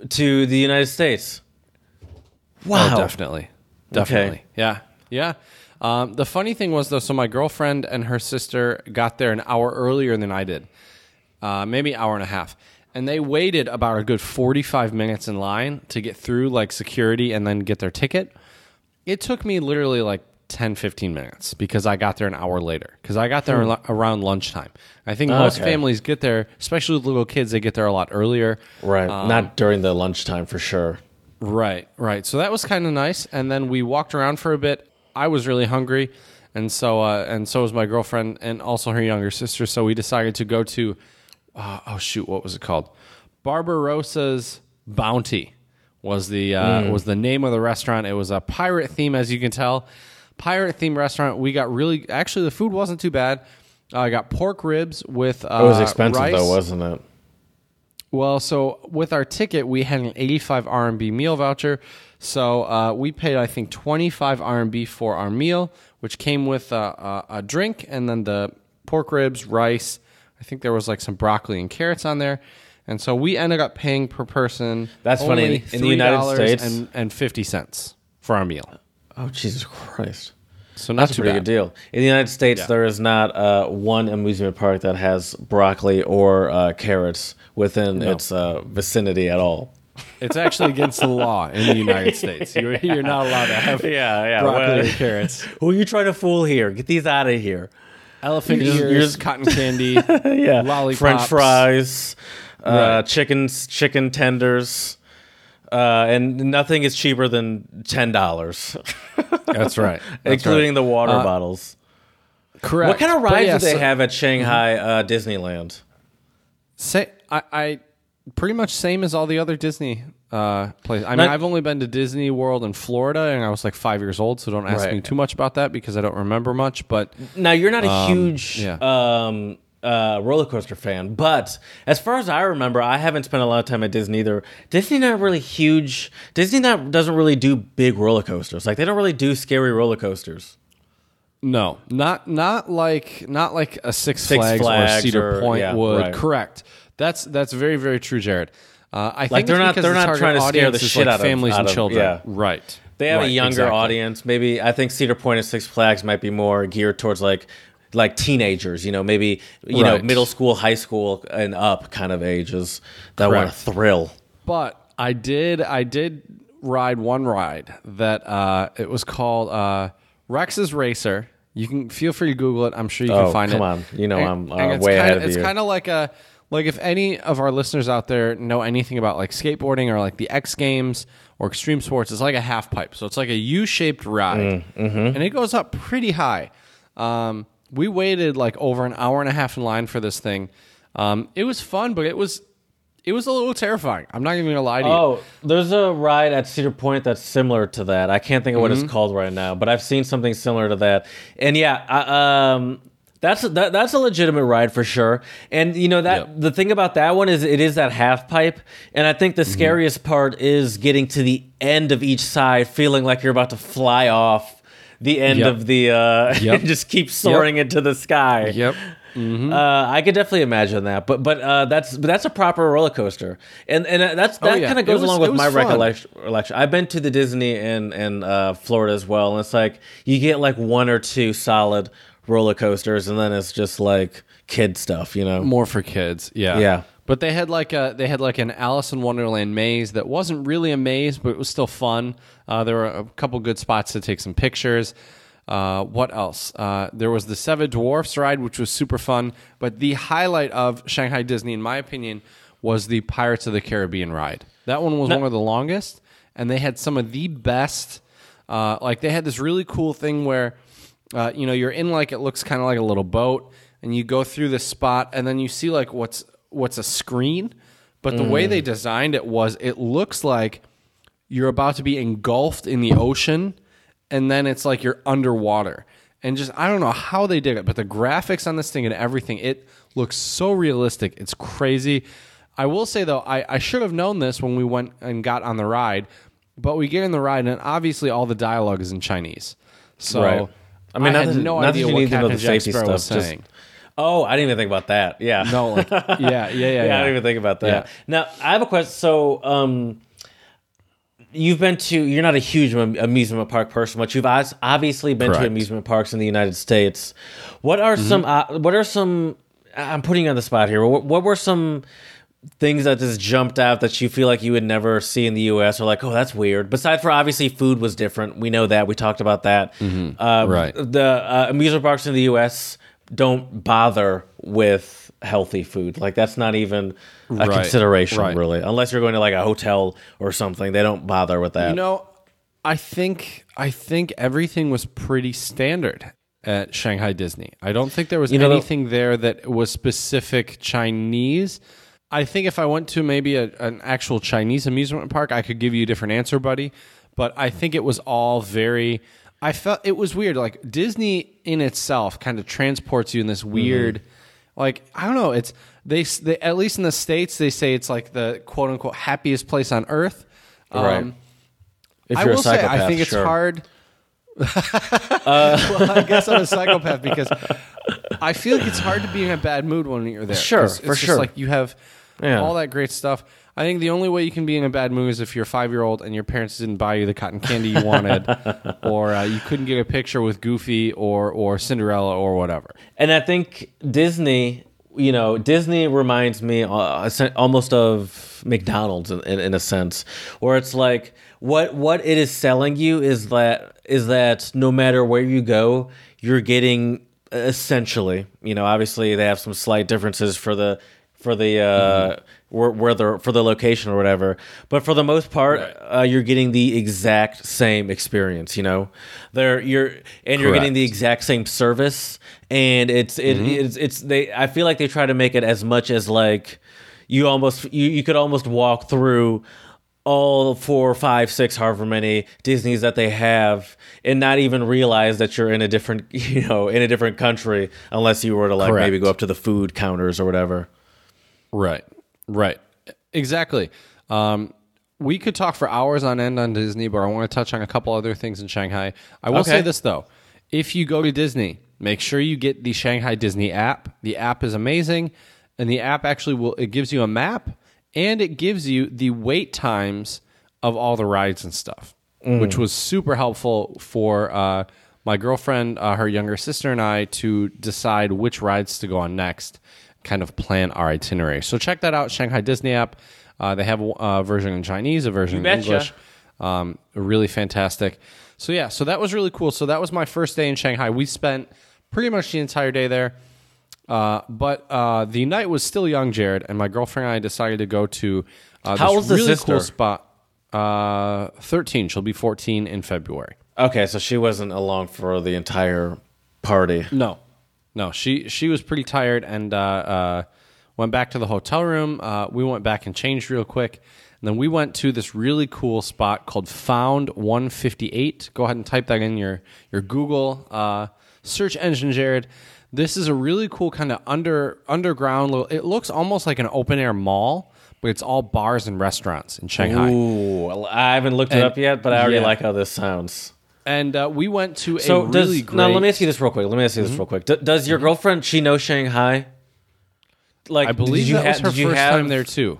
to the United States. Wow, Oh, definitely. Definitely. Yeah. Yeah. Um, the funny thing was, though, so my girlfriend and her sister got there an hour earlier than I did, uh, maybe hour and a half. And they waited about a good 45 minutes in line to get through like security and then get their ticket. It took me literally like 10, 15 minutes because I got there an hour later because I got there al- around lunchtime. I think most Hmm. Okay. families get there, especially with little kids, they get there a lot earlier. Right, not during the lunchtime for sure. Right, right. So that was kind of nice. And then we walked around for a bit. I was really hungry, and so uh, and so was my girlfriend and also her younger sister. So we decided to go to uh, oh shoot, what was it called? Barbossa's Bounty was the uh, was the name of the restaurant. It was a pirate theme, as you can tell. Pirate theme restaurant. We got really actually the food wasn't too bad. I got pork ribs with. Uh, It was expensive rice. though, wasn't it? Well, so with our ticket, we had an 85 RMB meal voucher. So uh, we paid, I think, 25 RMB for our meal, which came with uh, a, a drink and then the pork ribs, rice. I think there was like some broccoli and carrots on there. And so we ended up paying per person. That's funny. In the United States- and, and 50 cents for our meal. Oh Jesus Christ! So not That's a too pretty bad. good deal. In the United States, Yeah. there is not uh, one amusement park that has broccoli or uh, carrots within its uh, vicinity at all. It's actually against the law in the United States. You're, you're not allowed to have Yeah, yeah. broccoli well- or carrots. Who are you trying to fool here? Get these out of here. Elephant You're ears, cotton candy, Yeah, lollipops. French fries, uh, Right. chickens, chicken tenders, uh, and nothing is cheaper than ten dollars, That's right. That's including the water Uh, bottles. Correct. What kind of rides yeah, do they so- have at Shanghai uh, Disneyland? Say, I, I pretty much same as all the other Disney uh, places. I mean, Not- I've only been to Disney World in Florida, and I was like five years old, so don't ask Right. me too much about that because I don't remember much. But Now you're not a huge yeah. um, uh, roller coaster fan, but as far as I remember, I haven't spent a lot of time at Disney either. Disney not really huge. Disney not doesn't really do big roller coasters. Like they don't really do scary roller coasters. no, not not like not like a Six, Six Flags, or Flags Cedar or- Point yeah, would. right. Correct. That's that's very very true, Jared. Uh, I think they're not they're not trying to scare the shit like out of- families and of- children. yeah. Right. They have a younger exactly. audience. Maybe I think Cedar Point and Six Flags might be more geared towards like like teenagers. You know, maybe you know middle school, high school, and up kind of ages that want to Correct. thrill. But I did I did ride one ride that uh, it was called uh, Rex's Racer. You can feel free to Google it. I'm sure you Oh, can find come it. on. You know I'm, uh, way ahead of It's you. kind of like a like if any of our listeners out there know anything about like skateboarding or like the X Games or extreme sports, it's like a half pipe. So it's like a U-shaped ride, Mm, mm-hmm. and it goes up pretty high. Um, we waited like over an hour and a half in line for this thing. Um, it was fun, but it was it was a little terrifying. I'm not even gonna lie to you. Oh, there's a ride at Cedar Point that's similar to that. I can't think of what Mm-hmm. it's called right now, but I've seen something similar to that. And yeah, I, um, that's that, that's a legitimate ride for sure. And you know that Yep. the thing about that one is it is that half pipe, and I think the Mm-hmm. scariest part is getting to the end of each side, feeling like you're about to fly off the end Yep. of the uh, Yep. and just keep soaring into the sky. Yep. Uh, I could definitely imagine that, but but uh, that's but that's a proper roller coaster, and and uh, that's that Oh, yeah. kind of goes was- along with my fun. recollection. I've been to the Disney in in uh, Florida as well, and it's like you get like one or two solid roller coasters, and then it's just like kid stuff, you know. More for kids. Yeah. Yeah. But they had like a they had like an Alice in Wonderland maze that wasn't really a maze, but it was still fun. Uh, there were a couple good spots to take some pictures. Uh, what else? Uh, there was the Seven Dwarfs ride, which was super fun. But the highlight of Shanghai Disney, in my opinion, was the Pirates of the Caribbean ride. That one was one of the longest, and they had some of the best. Uh, like they had this really cool thing where, uh, you know, you're in like it looks kind of like a little boat, and you go through this spot, and then you see like what's what's a screen, but the way they designed it was it looks like you're about to be engulfed in the ocean and then it's like you're underwater. And just i don't know how they did it but the graphics on this thing and everything it looks so realistic. It's crazy. I will say though i, I should have known this when we went and got on the ride but we get in the ride and obviously all the dialogue is in chinese. So Right. I mean, not had that- no idea you what Captain the Jack safety Sparrow was just- saying. Oh, I didn't even think about that. Yeah. No, like yeah, yeah, yeah. yeah, yeah. I didn't even think about that. Yeah. Now, I have a question. So, um, you've been to, you're not a huge am- amusement park person, but you've obviously been to amusement parks in the United States. What are Mm-hmm. some, uh, what are some, I'm putting you on the spot here. What, what were some things that just jumped out that you feel like you would never see in the U.S. or like, oh, that's weird? Besides for obviously food was different. We know that. We talked about that. Uh, Mm-hmm. Right. The uh, amusement parks in the U.S. don't bother with healthy food. Like that's not even a Right, consideration right. really, unless you're going to like a hotel or something. They don't bother with that. You know, I think I think everything was pretty standard at Shanghai Disney. I don't think there was know, anything there that was specific Chinese. I think if I went to maybe a, an actual Chinese amusement park, I could give you a different answer, buddy. But I think it was all very I felt it was weird. Like Disney in itself kind of transports you in this weird, like I don't know. It's they, they at least in the states they say it's like the quote unquote happiest place on earth. Right. Um, If I you're a will say I psychopath, think it's sure. hard. well, I guess I'm a psychopath because I feel like it's hard to be in a bad mood when you're there. Sure, for just sure. Like you have Yeah. all that great stuff. I think the only way you can be in a bad mood is if you're five year old and your parents didn't buy you the cotton candy you wanted, or uh, you couldn't get a picture with Goofy or or Cinderella or whatever. And I think Disney, you know, Disney reminds me uh, almost of McDonald's in, in, in a sense, where it's like what what it is selling you is that is that no matter where you go, you're getting essentially, you know, obviously they have some slight differences for the for the uh, where, where the for the location or whatever, but for the most part, uh, you're getting the exact same experience. You know, there you're and you're getting the exact same service and it's it, it's it's they I feel like they try to make it as much as like you almost you, you could almost walk through all four, five, six, however many Disney's that they have, and not even realize that you're in a different, you know, in a different country, unless you were to like maybe go up to the food counters or whatever. Right. Right. Exactly. Um, we could talk for hours on end on Disney, but I want to touch on a couple other things in Shanghai. I will Okay. say this though: if you go to Disney, make sure you get the Shanghai Disney app. The app is amazing, and the app actually will it gives you a map and it gives you the wait times of all the rides and stuff, which was super helpful for uh, my girlfriend, uh, her younger sister, and I to decide which rides to go on next kind of plan our itinerary. So check that out, Shanghai Disney app. Uh, they have a uh, version in Chinese, a version in betcha. English. Um, really fantastic. So yeah, so that was really cool. So that was my first day in Shanghai. We spent pretty much the entire day there. Uh, but uh, the night was still young, Jared, and my girlfriend and I decided to go to uh, How this old's the really sister? cool spot. Uh, Thirteen. She'll be fourteen in February. Okay, so she wasn't along for the entire party. No, no. She she was pretty tired and uh, uh, went back to the hotel room. Uh, we went back and changed real quick, and then we went to this really cool spot called Found One Fifty Eight. Go ahead and type that in your your Google uh, search engine, Jared. This is a really cool kind of under underground. Little, it looks almost like an open air mall, but it's all bars and restaurants in Shanghai. Ooh, I haven't looked it And- up yet, but I already yeah. like how this sounds. And uh, we went to So a does really great. Mm-hmm. now? Let me ask you this real quick. Let me ask you this real quick. D- does your girlfriend she know Shanghai? Like, I believe you that was ha- her did you first have- time there too.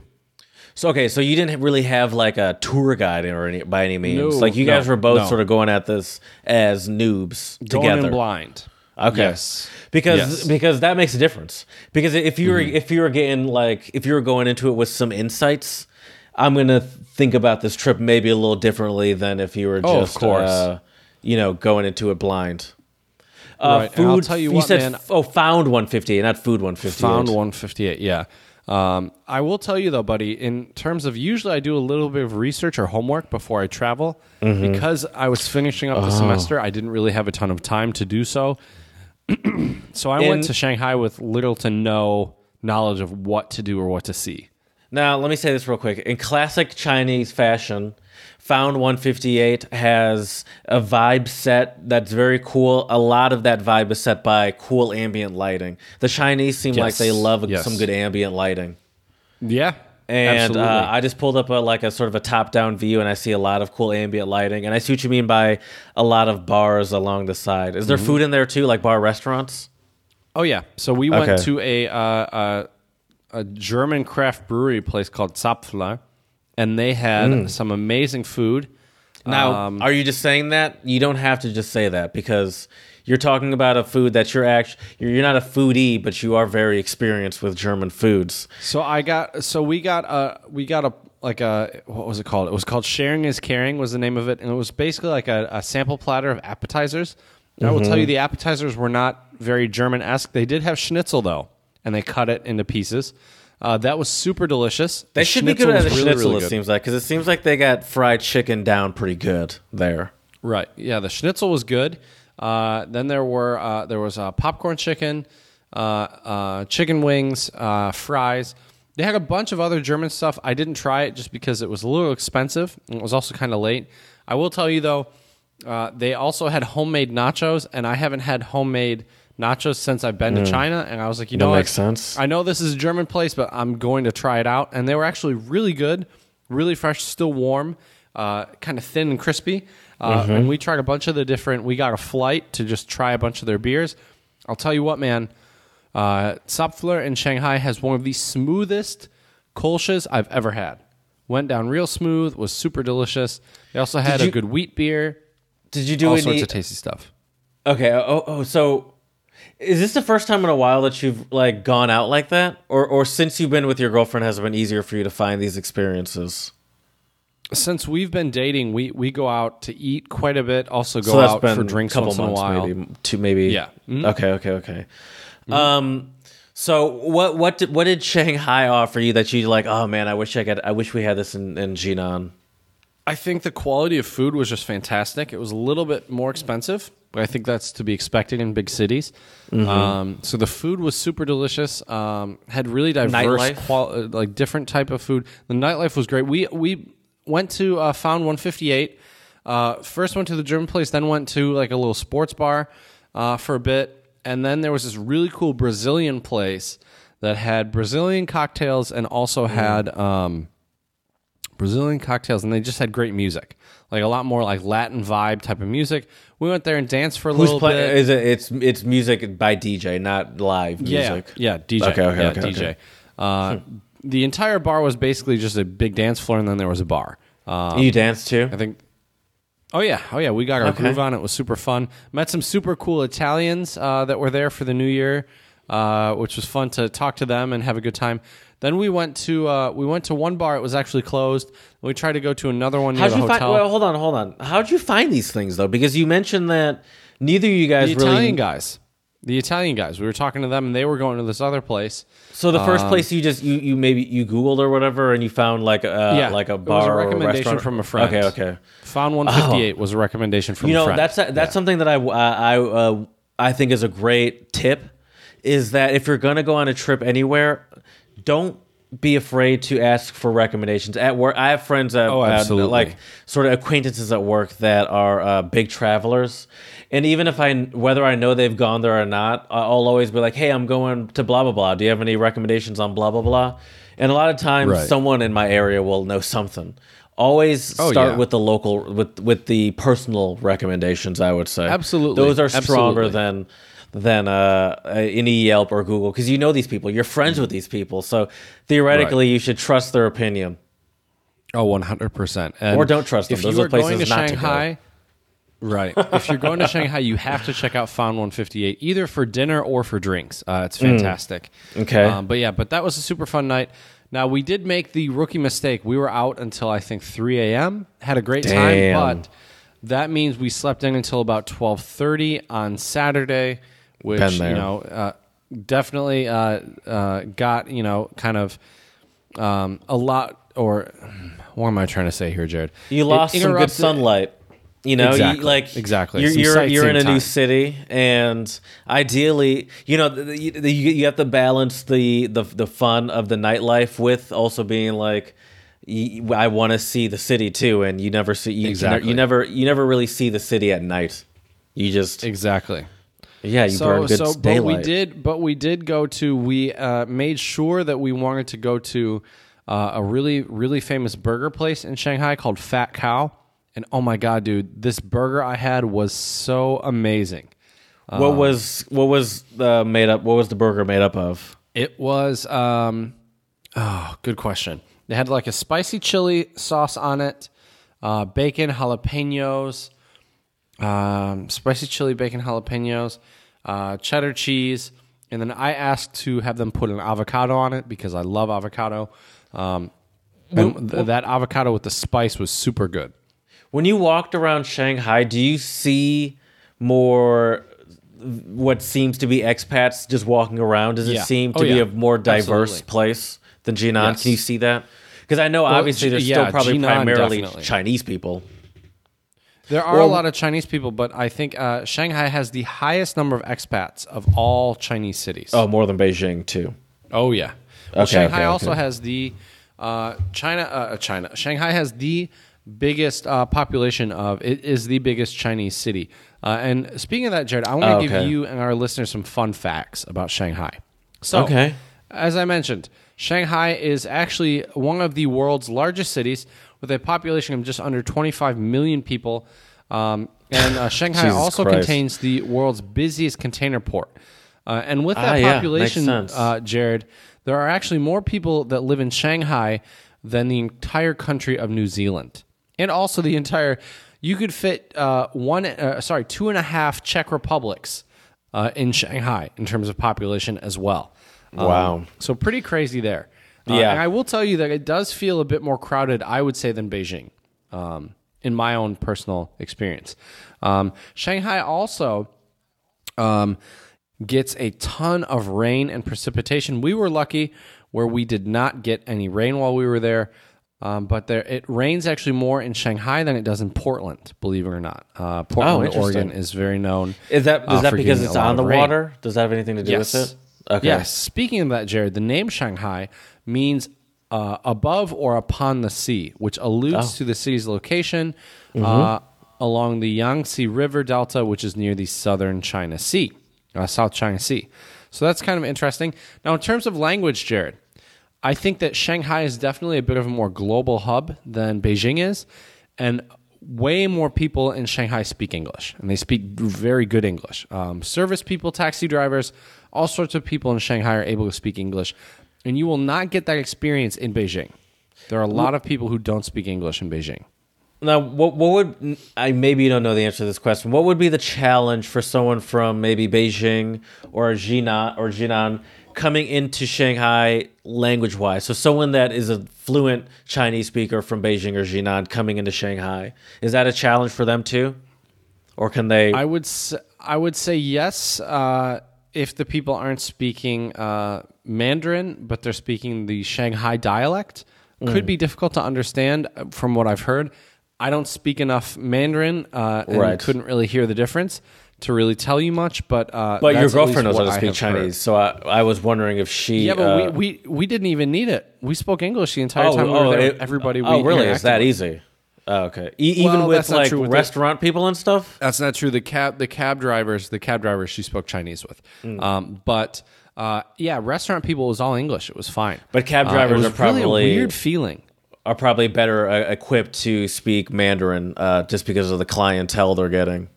So okay, so you didn't really have like a tour guide or any by any means. No, like you no, guys were both no. sort of going at this as noobs Going together. in blind. Okay. Yes. Because Yes. because that makes a difference. Because if you were Mm-hmm. if you were getting like if you were going into it with some insights, I'm gonna think about this trip maybe a little differently than if you were just Oh, of course. uh, you know going into it blind. Uh, Right, and I'll tell you what, said man. f- oh found 158, not food 158. Found 158. Yeah. Um, I will tell you though, buddy. In terms of usually, I do a little bit of research or homework before I travel Mm-hmm. because I was finishing up the Oh. semester. I didn't really have a ton of time to do so. so I went to Shanghai with little to no knowledge of what to do or what to see. Now, let me say this real quick. In classic Chinese fashion, Found 158 has a vibe set that's very cool. A lot of that vibe is set by cool ambient lighting. The Chinese seem like they love Yes. some good ambient lighting. Yeah. And uh, I just pulled up a, like a sort of a top-down view, and I see a lot of cool ambient lighting. And I see what you mean by a lot of bars along the side. Is there Mm-hmm. food in there too, like bar restaurants? Oh yeah. So we went to a uh, uh, a German craft brewery place called Zapfler, and they had Mm. some amazing food. Now, Um, are you just saying that? You don't have to just say that because you're talking about a food that you're actually you're, you're not a foodie, but you are very experienced with German foods. So I got so we got a we got a like a what was it called? It was called Sharing is Caring was the name of it, and it was basically like a, a sample platter of appetizers. And I will Mm-hmm. tell you the appetizers were not very German esque. They did have schnitzel though, and they cut it into pieces. Uh, that was super delicious. They The should be good at was really, schnitzel. really it seems like because it seems like they got fried chicken down pretty good there. Right. Yeah, the schnitzel was good. Uh, then there were uh, there was uh, popcorn chicken, uh, uh, chicken wings, uh, fries. They had a bunch of other German stuff. I didn't try it just because it was a little expensive. And it was also kind of late. I will tell you though, Uh, they also had homemade nachos, and I haven't had homemade nachos since I've been to China. And I was like, you. That know, makes what? sense. I know this is a German place, but I'm going to try it out. And they were actually really good, really fresh, still warm, uh, kind of thin and crispy. Uh, Mm-hmm. And we tried a bunch of the different. We got a flight to just try a bunch of their beers. I'll tell you what, man. Uh, Zapfler in Shanghai has one of the smoothest kolsches I've ever had. Went down real smooth, was super delicious. They also had you- a good wheat beer, Did you do all any? sorts of tasty stuff. Okay. Oh, oh, so is this the first time in a while that you've like gone out like that, or or since you've been with your girlfriend, has it been easier for you to find these experiences? Since we've been dating, we, we go out to eat quite a bit. Also go So out for drinks a couple once in a while. maybe two, maybe. Yeah. Mhm. Okay. Okay. Okay. Um. So what what did what did Shanghai offer you that you like? Oh man, I wish I could. I wish we had this in in Jinan. I think the quality of food was just fantastic. It was a little bit more expensive, I think that's to be expected in big cities. Mm-hmm. Um, so the food was super delicious. Um, had really diverse, Nightlife? qual- uh, like different type of food. The nightlife was great. We we went to uh, Found 158. Uh, first went to the German place, then went to like a little sports bar uh, for a bit, and then there was this really cool Brazilian place that had Brazilian cocktails and also Mm. had. Um, Brazilian cocktails, and they just had great music, like a lot more like Latin vibe type of music. We went there and danced for a Who's little playing? bit. Is it? It's it's music by DJ, not live yeah, music. yeah, DJ, Okay, okay, yeah, okay, DJ. okay. Uh, the entire bar was basically just a big dance floor, and then there was a bar. Um, you dance too. I think. Oh yeah, oh yeah, we got our Okay. groove on. It was super fun. Met some super cool Italians uh, that were there for the New Year, uh, which was fun to talk to them and have a good time. Then we went to uh, we went to one bar. It was actually closed. We tried to go to another one near How'd the you find? hotel. Well, hold on, hold on. How'd you find these things though? Because you mentioned that neither of you guys the really. Italian guys. The Italian guys. We were talking to them, and they were going to this other place. So the Um, first place you just you, you maybe you googled or whatever, and you found like a Yeah, like a bar. it was a recommendation restaurant from a friend. Okay, okay. Found 158 was a recommendation from Oh. You a know that's that's something that I I uh, I think is a great tip. Is that if you're gonna go on a trip anywhere, don't be afraid to ask for recommendations at work. I have friends that Oh, absolutely. like sort of acquaintances at work that are uh, big travelers. And even if I, whether I know they've gone there or not, I'll always be like, "Hey, I'm going to blah blah blah. Do you have any recommendations on blah blah blah?" And a lot of times, Right. someone in my area will know something. Always Oh, start yeah. with the local, with with the personal recommendations. I would say Absolutely. those are stronger Absolutely. than than uh, any Yelp or Google because you know these people. You're friends with these people, so theoretically, you should trust their opinion. Oh, 100%. And Or don't trust them. If Those you are going to places not to. Shanghai, right. if you're going to Shanghai, you have to check out Found 158, either for dinner or for drinks. Uh, it's fantastic. Mm. Okay. Um, but yeah, but that was a super fun night. Now, we did make the rookie mistake. We were out until I think 3 a.m., had a great Damn. time, but that means we slept in until about 12.30 on Saturday, which, Been you know, uh, definitely uh, uh, got, you know, kind of um, a lot, or what am I trying to say here, Jared? You lost some good sunlight. You know, Exactly, you, like exactly. You're you're, you're in a sightseeing new city, and ideally, you know, the, the, the, you you have to balance the the the fun of the nightlife with also being like, I want to see the city too, and you never see you, Exactly. you never you never really see the city at night. You just Exactly. Yeah, you burn good so, but we did, but we did go to. We uh, made sure that we wanted to go to uh, a really, really famous burger place in Shanghai called Fat Cow. And oh my god, dude, this burger I had was so amazing. what was what was the made up? What was the burger made up of? It was um oh, good question. They had like a spicy chili sauce on it, uh, bacon, jalapenos, um, spicy chili, bacon, jalapenos, uh, cheddar cheese, and then I asked to have them put an avocado on it because I love avocado. Um, and th- that avocado with the spice was super good. When you walked around Shanghai, do you see more what seems to be expats just walking around? Does it seem to Oh, be yeah. a more diverse Absolutely. place than Jinan? Yes. Can you see that? Because I know obviously G- there's yeah, still probably Jinan primarily definitely. Chinese people. There are Well- a lot of Chinese people, but I think uh, Shanghai has the highest number of expats of all Chinese cities. Oh, more than Beijing too. Oh yeah. Well, Okay, Shanghai okay, also okay. has the uh, China. Uh, China. Shanghai has the biggest uh, population of it is the biggest Chinese city. Uh, and speaking of that, Jared, I want to Oh, give you and our listeners some fun facts about Shanghai. So, Okay. as I mentioned, Shanghai is actually one of the world's largest cities with a population of just under 25 million people. Um, and uh, Shanghai also Christ. contains the world's busiest container port. Uh, and with Ah, that yeah, makes population, sense. uh, Jared, there are actually more people that live in Shanghai than the entire country of New Zealand, and also the entire. You could fit uh, one, uh, sorry, two and a half Czech republics uh, in Shanghai in terms of population as well. Um, Wow. so pretty crazy there. Uh, Yeah. and I will tell you that it does feel a bit more crowded, I would say, than Beijing, um, in my own personal experience. Um, Shanghai also um, gets a ton of rain and precipitation. We were lucky where we did not get any rain while we were there. Um, but there, it rains actually more in Shanghai than it does in Portland, believe it or not. Uh, Portland, interesting. Oregon, is very known. Is that uh, that because it's on the rain. water? Does that have anything to do Yes. with it? Okay. Yes. Speaking of that, Jared, the name Shanghai means uh, above or upon the sea, which alludes Oh. to the city's location Mm-hmm. uh, along the Yangtze River Delta, which is near the southern China Sea, uh, South China Sea. So that's kind of interesting. Now, in terms of language, Jared, I think that Shanghai is definitely a bit of a more global hub than Beijing is, and way more people in Shanghai speak English, and they speak very good English. Um, service people, taxi drivers, all sorts of people in Shanghai are able to speak English, and you will not get that experience in Beijing. There are a lot of people who don't speak English in Beijing. Now, what what would I maybe you don't know the answer to this question? What would be the challenge for someone from maybe Beijing or Jinan or Jinan coming into Shanghai language wise? So someone that is a fluent Chinese speaker from Beijing or Jinan coming into Shanghai is that a challenge for them too, or can they? I would s- I would say yes uh, if the people aren't speaking uh, Mandarin, but they're speaking the Shanghai dialect. Could be difficult to understand uh, from what I've heard. I don't speak enough Mandarin uh, and Right. couldn't really hear the difference to really tell you much. But uh, but your girlfriend knows how to speak have heard. Chinese, so I, I was wondering if she. Yeah, but uh, we, we we didn't even need it. We spoke English the entire time we were there. it- Everybody. Oh, we really? It's that easy? Oh, okay. E- even Well, with like with the- restaurant people and stuff. That's not true. The cab, the cab drivers, the cab drivers, she spoke Chinese with. Mm. Um, but uh, yeah, restaurant people was all English. It was fine. But cab Uh, drivers was are probably really a weird feeling. are probably better uh, equipped to speak Mandarin uh, just because of the clientele they're getting.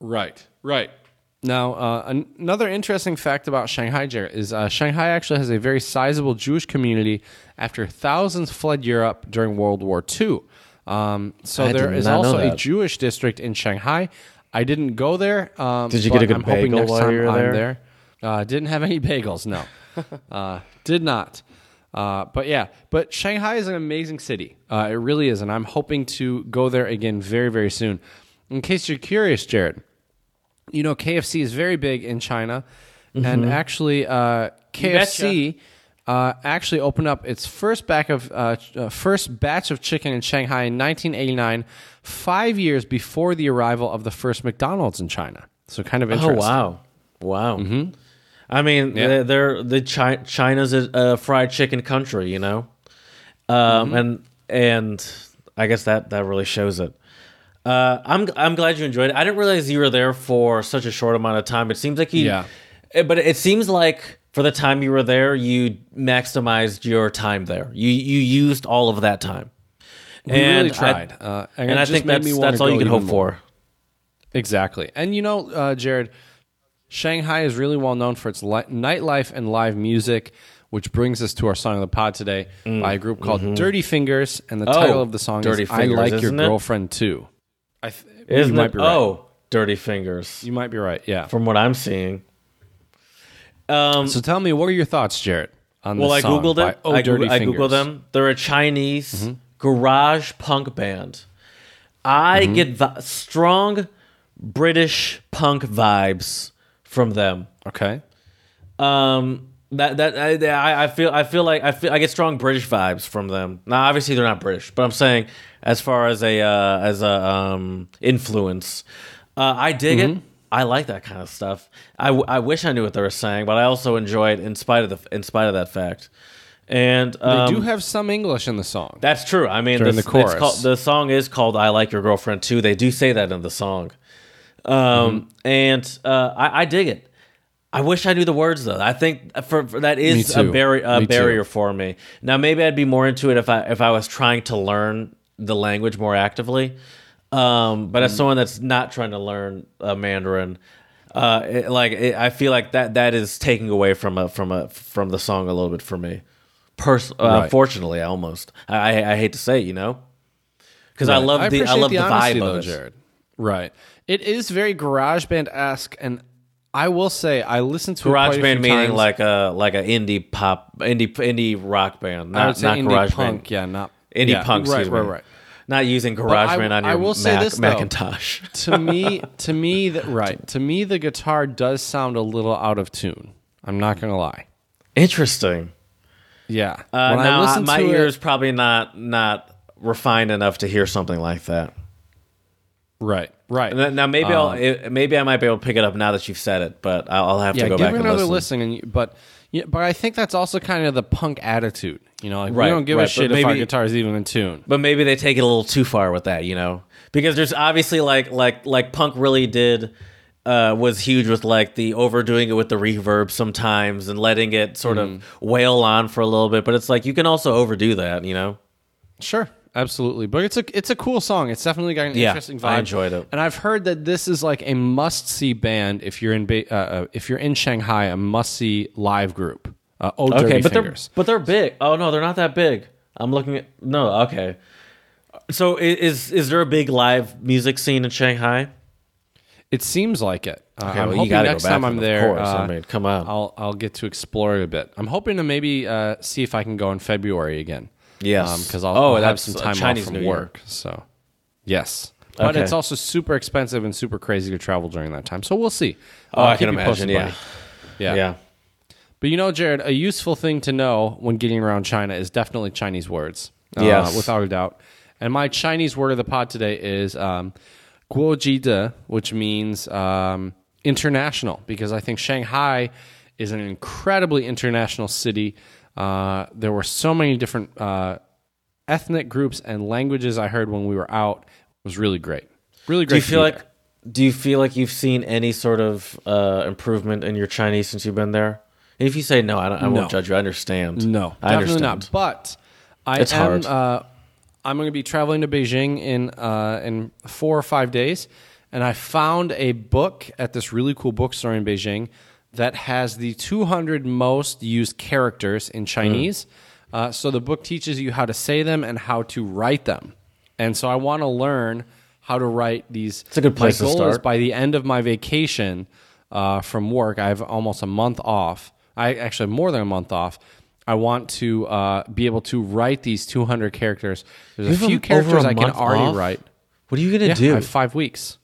Right, right. Now, uh, an- another interesting fact about Shanghai Jared, is uh, Shanghai actually has a very sizable Jewish community after thousands fled Europe during World War II. Um, so I there did is not know also a that. Jewish district in Shanghai. I didn't go there. Um, Did you but get a good I'm hoping bagel next while time you were I'm there? there. Uh, didn't have any bagels. No, uh, did not. Uh, but yeah, but Shanghai is an amazing city. Uh, it really is, and I'm hoping to go there again very, very soon. In case you're curious, Jared, you know KFC is very big in China, and actually, uh, KFC uh, actually opened up its first batch of uh, uh, first batch of chicken in Shanghai in 1989, five years before the arrival of the first McDonald's in China. So kind of interesting. Oh interesting. wow, wow. I mean, they're, they're the Chi- China's a, fried chicken country, you know, um, and and I guess that that really shows it. Uh, I'm I'm glad you enjoyed it. I didn't realize you were there for such a short amount of time. It seems like you, Yeah. eh, but it seems like for the time you were there, you maximized your time there. You you used all of that time. We really And I- tried, uh, and, and I think that's that's all you can hope more. for. Exactly. And you know, uh, Jared, Shanghai is really well known for its li- nightlife and live music, which brings us to our song of the pod today by a group called Dirty Fingers. And the Mm, mm-hmm. Oh, title of the song Dirty is I Like Your it? Girlfriend Too. I th- Isn't you might it? be right. Oh, dirty fingers. You might be right, yeah. From what I'm seeing. Um, So tell me, what are your thoughts, Jared, on well, this I googled it. Oh I, Dirty I googled them. They're a Chinese garage punk band. I get vi- strong British punk vibes from them. Okay. Um, that that I, I I feel I feel like I feel I get strong British vibes from them. Now, obviously, they're not British, but I'm saying as far as a uh, as a um, influence, uh, I dig it. I like that kind of stuff. I, w- I wish I knew what they were saying, but I also enjoy it in spite of the in spite of that fact. And um, they do have some English in the song. That's true. I mean, During the chorus. it's called, the song is called "I Like Your Girlfriend Too." They do say that in the song, um, Mm-hmm. and uh, I, I dig it. I wish I knew the words though. I think for, for that is a, barri- a Me too. barrier for me. Now maybe I'd be more into it if I if I was trying to learn the language more actively. Um, but as someone that's not trying to learn uh, Mandarin, uh, it, like it, I feel like that that is taking away from a from a from the song a little bit for me. Pers- uh, Right. Unfortunately, almost. I, I I hate to say, it, you know, because I love the I appreciate love the, honesty, vibe though, of. Jared. Right. It is very garage band esque, and I will say I listened to it Garage band meaning times. like a like a indie pop indie indie rock band, I not not indie garage punk. band. Yeah, not Indie yeah, punk, Right, right, right. Not using GarageBand I- band on I your will say Mac, this, though. Macintosh. to me, to me, that right. To me, the guitar does sound a little out of tune. I'm not gonna lie. Interesting. Yeah. Uh, when now I my to ears it, probably not not refined enough to hear something like that. right, right. Now now maybe I'll it, maybe I might be able to pick it up now that you've said it, but I'll, I'll have yeah, to go back it and another listen. listen. and but yeah, but I think that's also kind of the punk attitude. You know, like Right, we don't give right, a shit if our maybe- guitar is even in tune. but maybe they take it a little too far with that, you know, because there's obviously like like like punk really did uh, was huge with like the overdoing it with the reverb sometimes and letting it sort Mm-hmm. of wail on for a little bit. But it's like you can also overdo that, you know. Sure, absolutely. But it's a it's a cool song. It's definitely got an Yeah, interesting vibe. I enjoyed it. and I've heard that this is like a must see band if you're in Ba- uh, uh, if you're in Shanghai, a must see live group. Uh, oh, Okay, Dirty but Fingers. they're but they're big. Oh no, they're not that big. I'm looking at no. Okay, so is is there a big live music scene in Shanghai? It seems like it. Uh, Okay, I'm well, you hoping next back time I'm of there, course. I uh, mean, come on. I'll I'll get to explore it a bit. I'm hoping to maybe uh, see if I can go in February again. Yes. because I'll, Oh, I'll have some time off from New Year. work. So, yes, but Okay. it's also super expensive and super crazy to travel during that time. So we'll see. Oh, I can imagine. Yeah. buddy. yeah, yeah, But you know, Jared, a useful thing to know when getting around China is definitely Chinese words. Uh, Yes. without a doubt. And my Chinese word of the pod today is um, guojide, which means um, international, because I think Shanghai is an incredibly international city. Uh, there were so many different uh, ethnic groups and languages I heard when we were out. It was really great. Really great. Do you feel like there. do you feel like you've seen any sort of uh, improvement in your Chinese since you've been there? And if you say no, I, don't, I No. won't judge you. I understand. No, I definitely understand. not. But I It's am. hard. Uh, I'm going to be traveling to Beijing in uh, in four or five days, and I found a book at this really cool bookstore in Beijing that has the 200 most used characters in Chinese. Hmm. Uh, so the book teaches you how to say them and how to write them, and so I want to learn how to write these. It's a good place my to goal is by the end of my vacation uh, from work, I have almost a month off. I actually have more than a month off. I want to uh, be able to write these 200 characters. There's You a few characters a I can already off? write. What are you gonna Yeah, do? I have five weeks.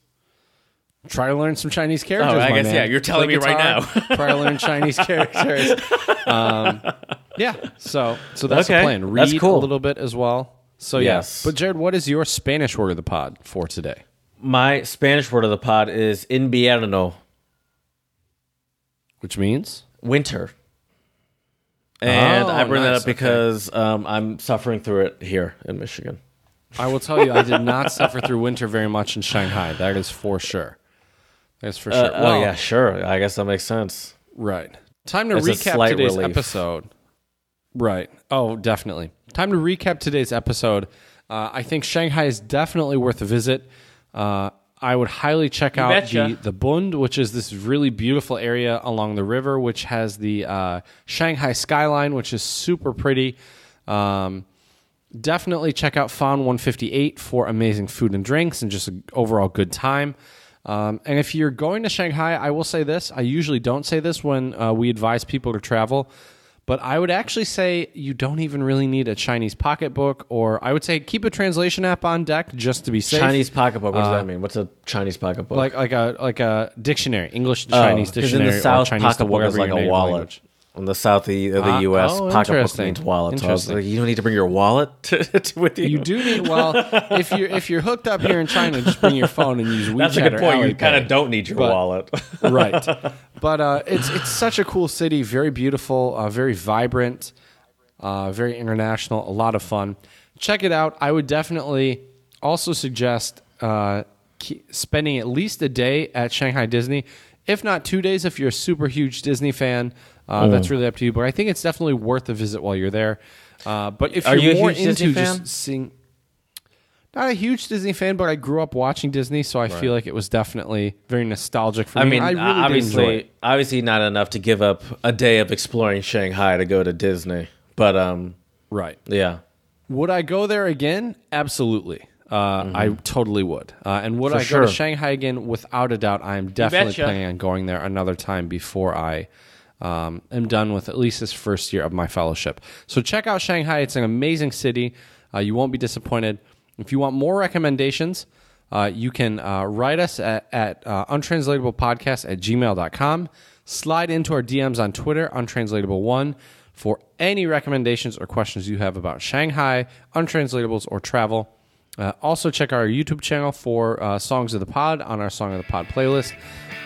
Try to learn some Chinese characters. Oh, I guess, man. yeah, you're telling Play me right now. try to learn Chinese characters. Um, yeah, so so that's Okay, the plan. Read that's cool. a little bit as well. So Yes. yeah, but Jared, what is your Spanish word of the pod for today? My Spanish word of the pod is invierno, Which means winter. And Oh, I bring that up because um, I'm suffering through it here in Michigan. I will tell you, I did not suffer through winter very much in Shanghai. That is for sure. That's for sure. Uh, oh yeah, sure. I guess that makes sense. Right. Time to It's recap today's relief. episode. Right. Oh, definitely. Time to recap today's episode. Uh, I think Shanghai is definitely worth a visit. Uh, I would highly check out betcha. the, the Bund, which is this really beautiful area along the river, which has the uh, Shanghai skyline, which is super pretty. Um, definitely check out Found 158 for amazing food and drinks and just an overall good time. Um, and if you're going to Shanghai, I will say this. I usually don't say this when uh, we advise people to travel, but I would actually say you don't even really need a Chinese pocketbook, or I would say keep a translation app on deck just to be safe. Chinese pocketbook. What does that mean? What's a Chinese pocketbook? like like a like a dictionary, English to Oh, Chinese 'cause in the South, or Chinese pocketbook is like a wallet. language. In the south of the, of the Ah, U.S., oh, pocketbook means wallet. So I was like, you don't need to bring your wallet to, to- with you. You do need well if you're if you're hooked up here in China, just bring your phone and use WeChat That's a good point. You kind of don't need your But- wallet. right. But uh, it's it's such a cool city, very beautiful, uh, very vibrant. uh, very international, a lot of fun. Check it out. I would definitely also suggest uh, spending at least a day at Shanghai Disney, if not two days, if you're a super huge Disney fan. Uh, Mm. That's really up to you, but I think it's definitely worth a visit while you're there. Uh, but if Are you're you more into Disney just fan? seeing, not a huge Disney fan, but I grew up watching Disney, so I feel like it was definitely very nostalgic for I me. mean, I really obviously, obviously not enough to give up a day of exploring Shanghai to go to Disney. But um, right. yeah, Would I go there again? Absolutely. Uh, I totally would. Uh, and would Mm-hmm. For I go to Shanghai again? Without a doubt, I am definitely planning on going there another time before I um, am done with at least this first year of my fellowship. So check out Shanghai. It's an amazing city. Uh, you won't be disappointed. If you want more recommendations, uh, you can uh, write us at, at uh, untranslatablepodcast at gmail.com. Slide into our DMs on Twitter, untranslatable1, for any recommendations or questions you have about Shanghai, untranslatables, or travel. Uh, also, check our YouTube channel for uh, Songs of the Pod on our Song of the Pod playlist,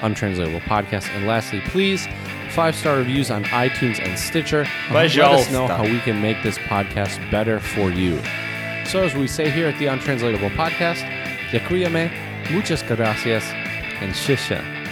Untranslatable Podcast. And lastly, please, five star reviews on iTunes and Stitcher. Let us know how we can make this podcast better for you. So, as we say here at the Untranslatable Podcast, Yakuyame, muchas gracias, and shisha.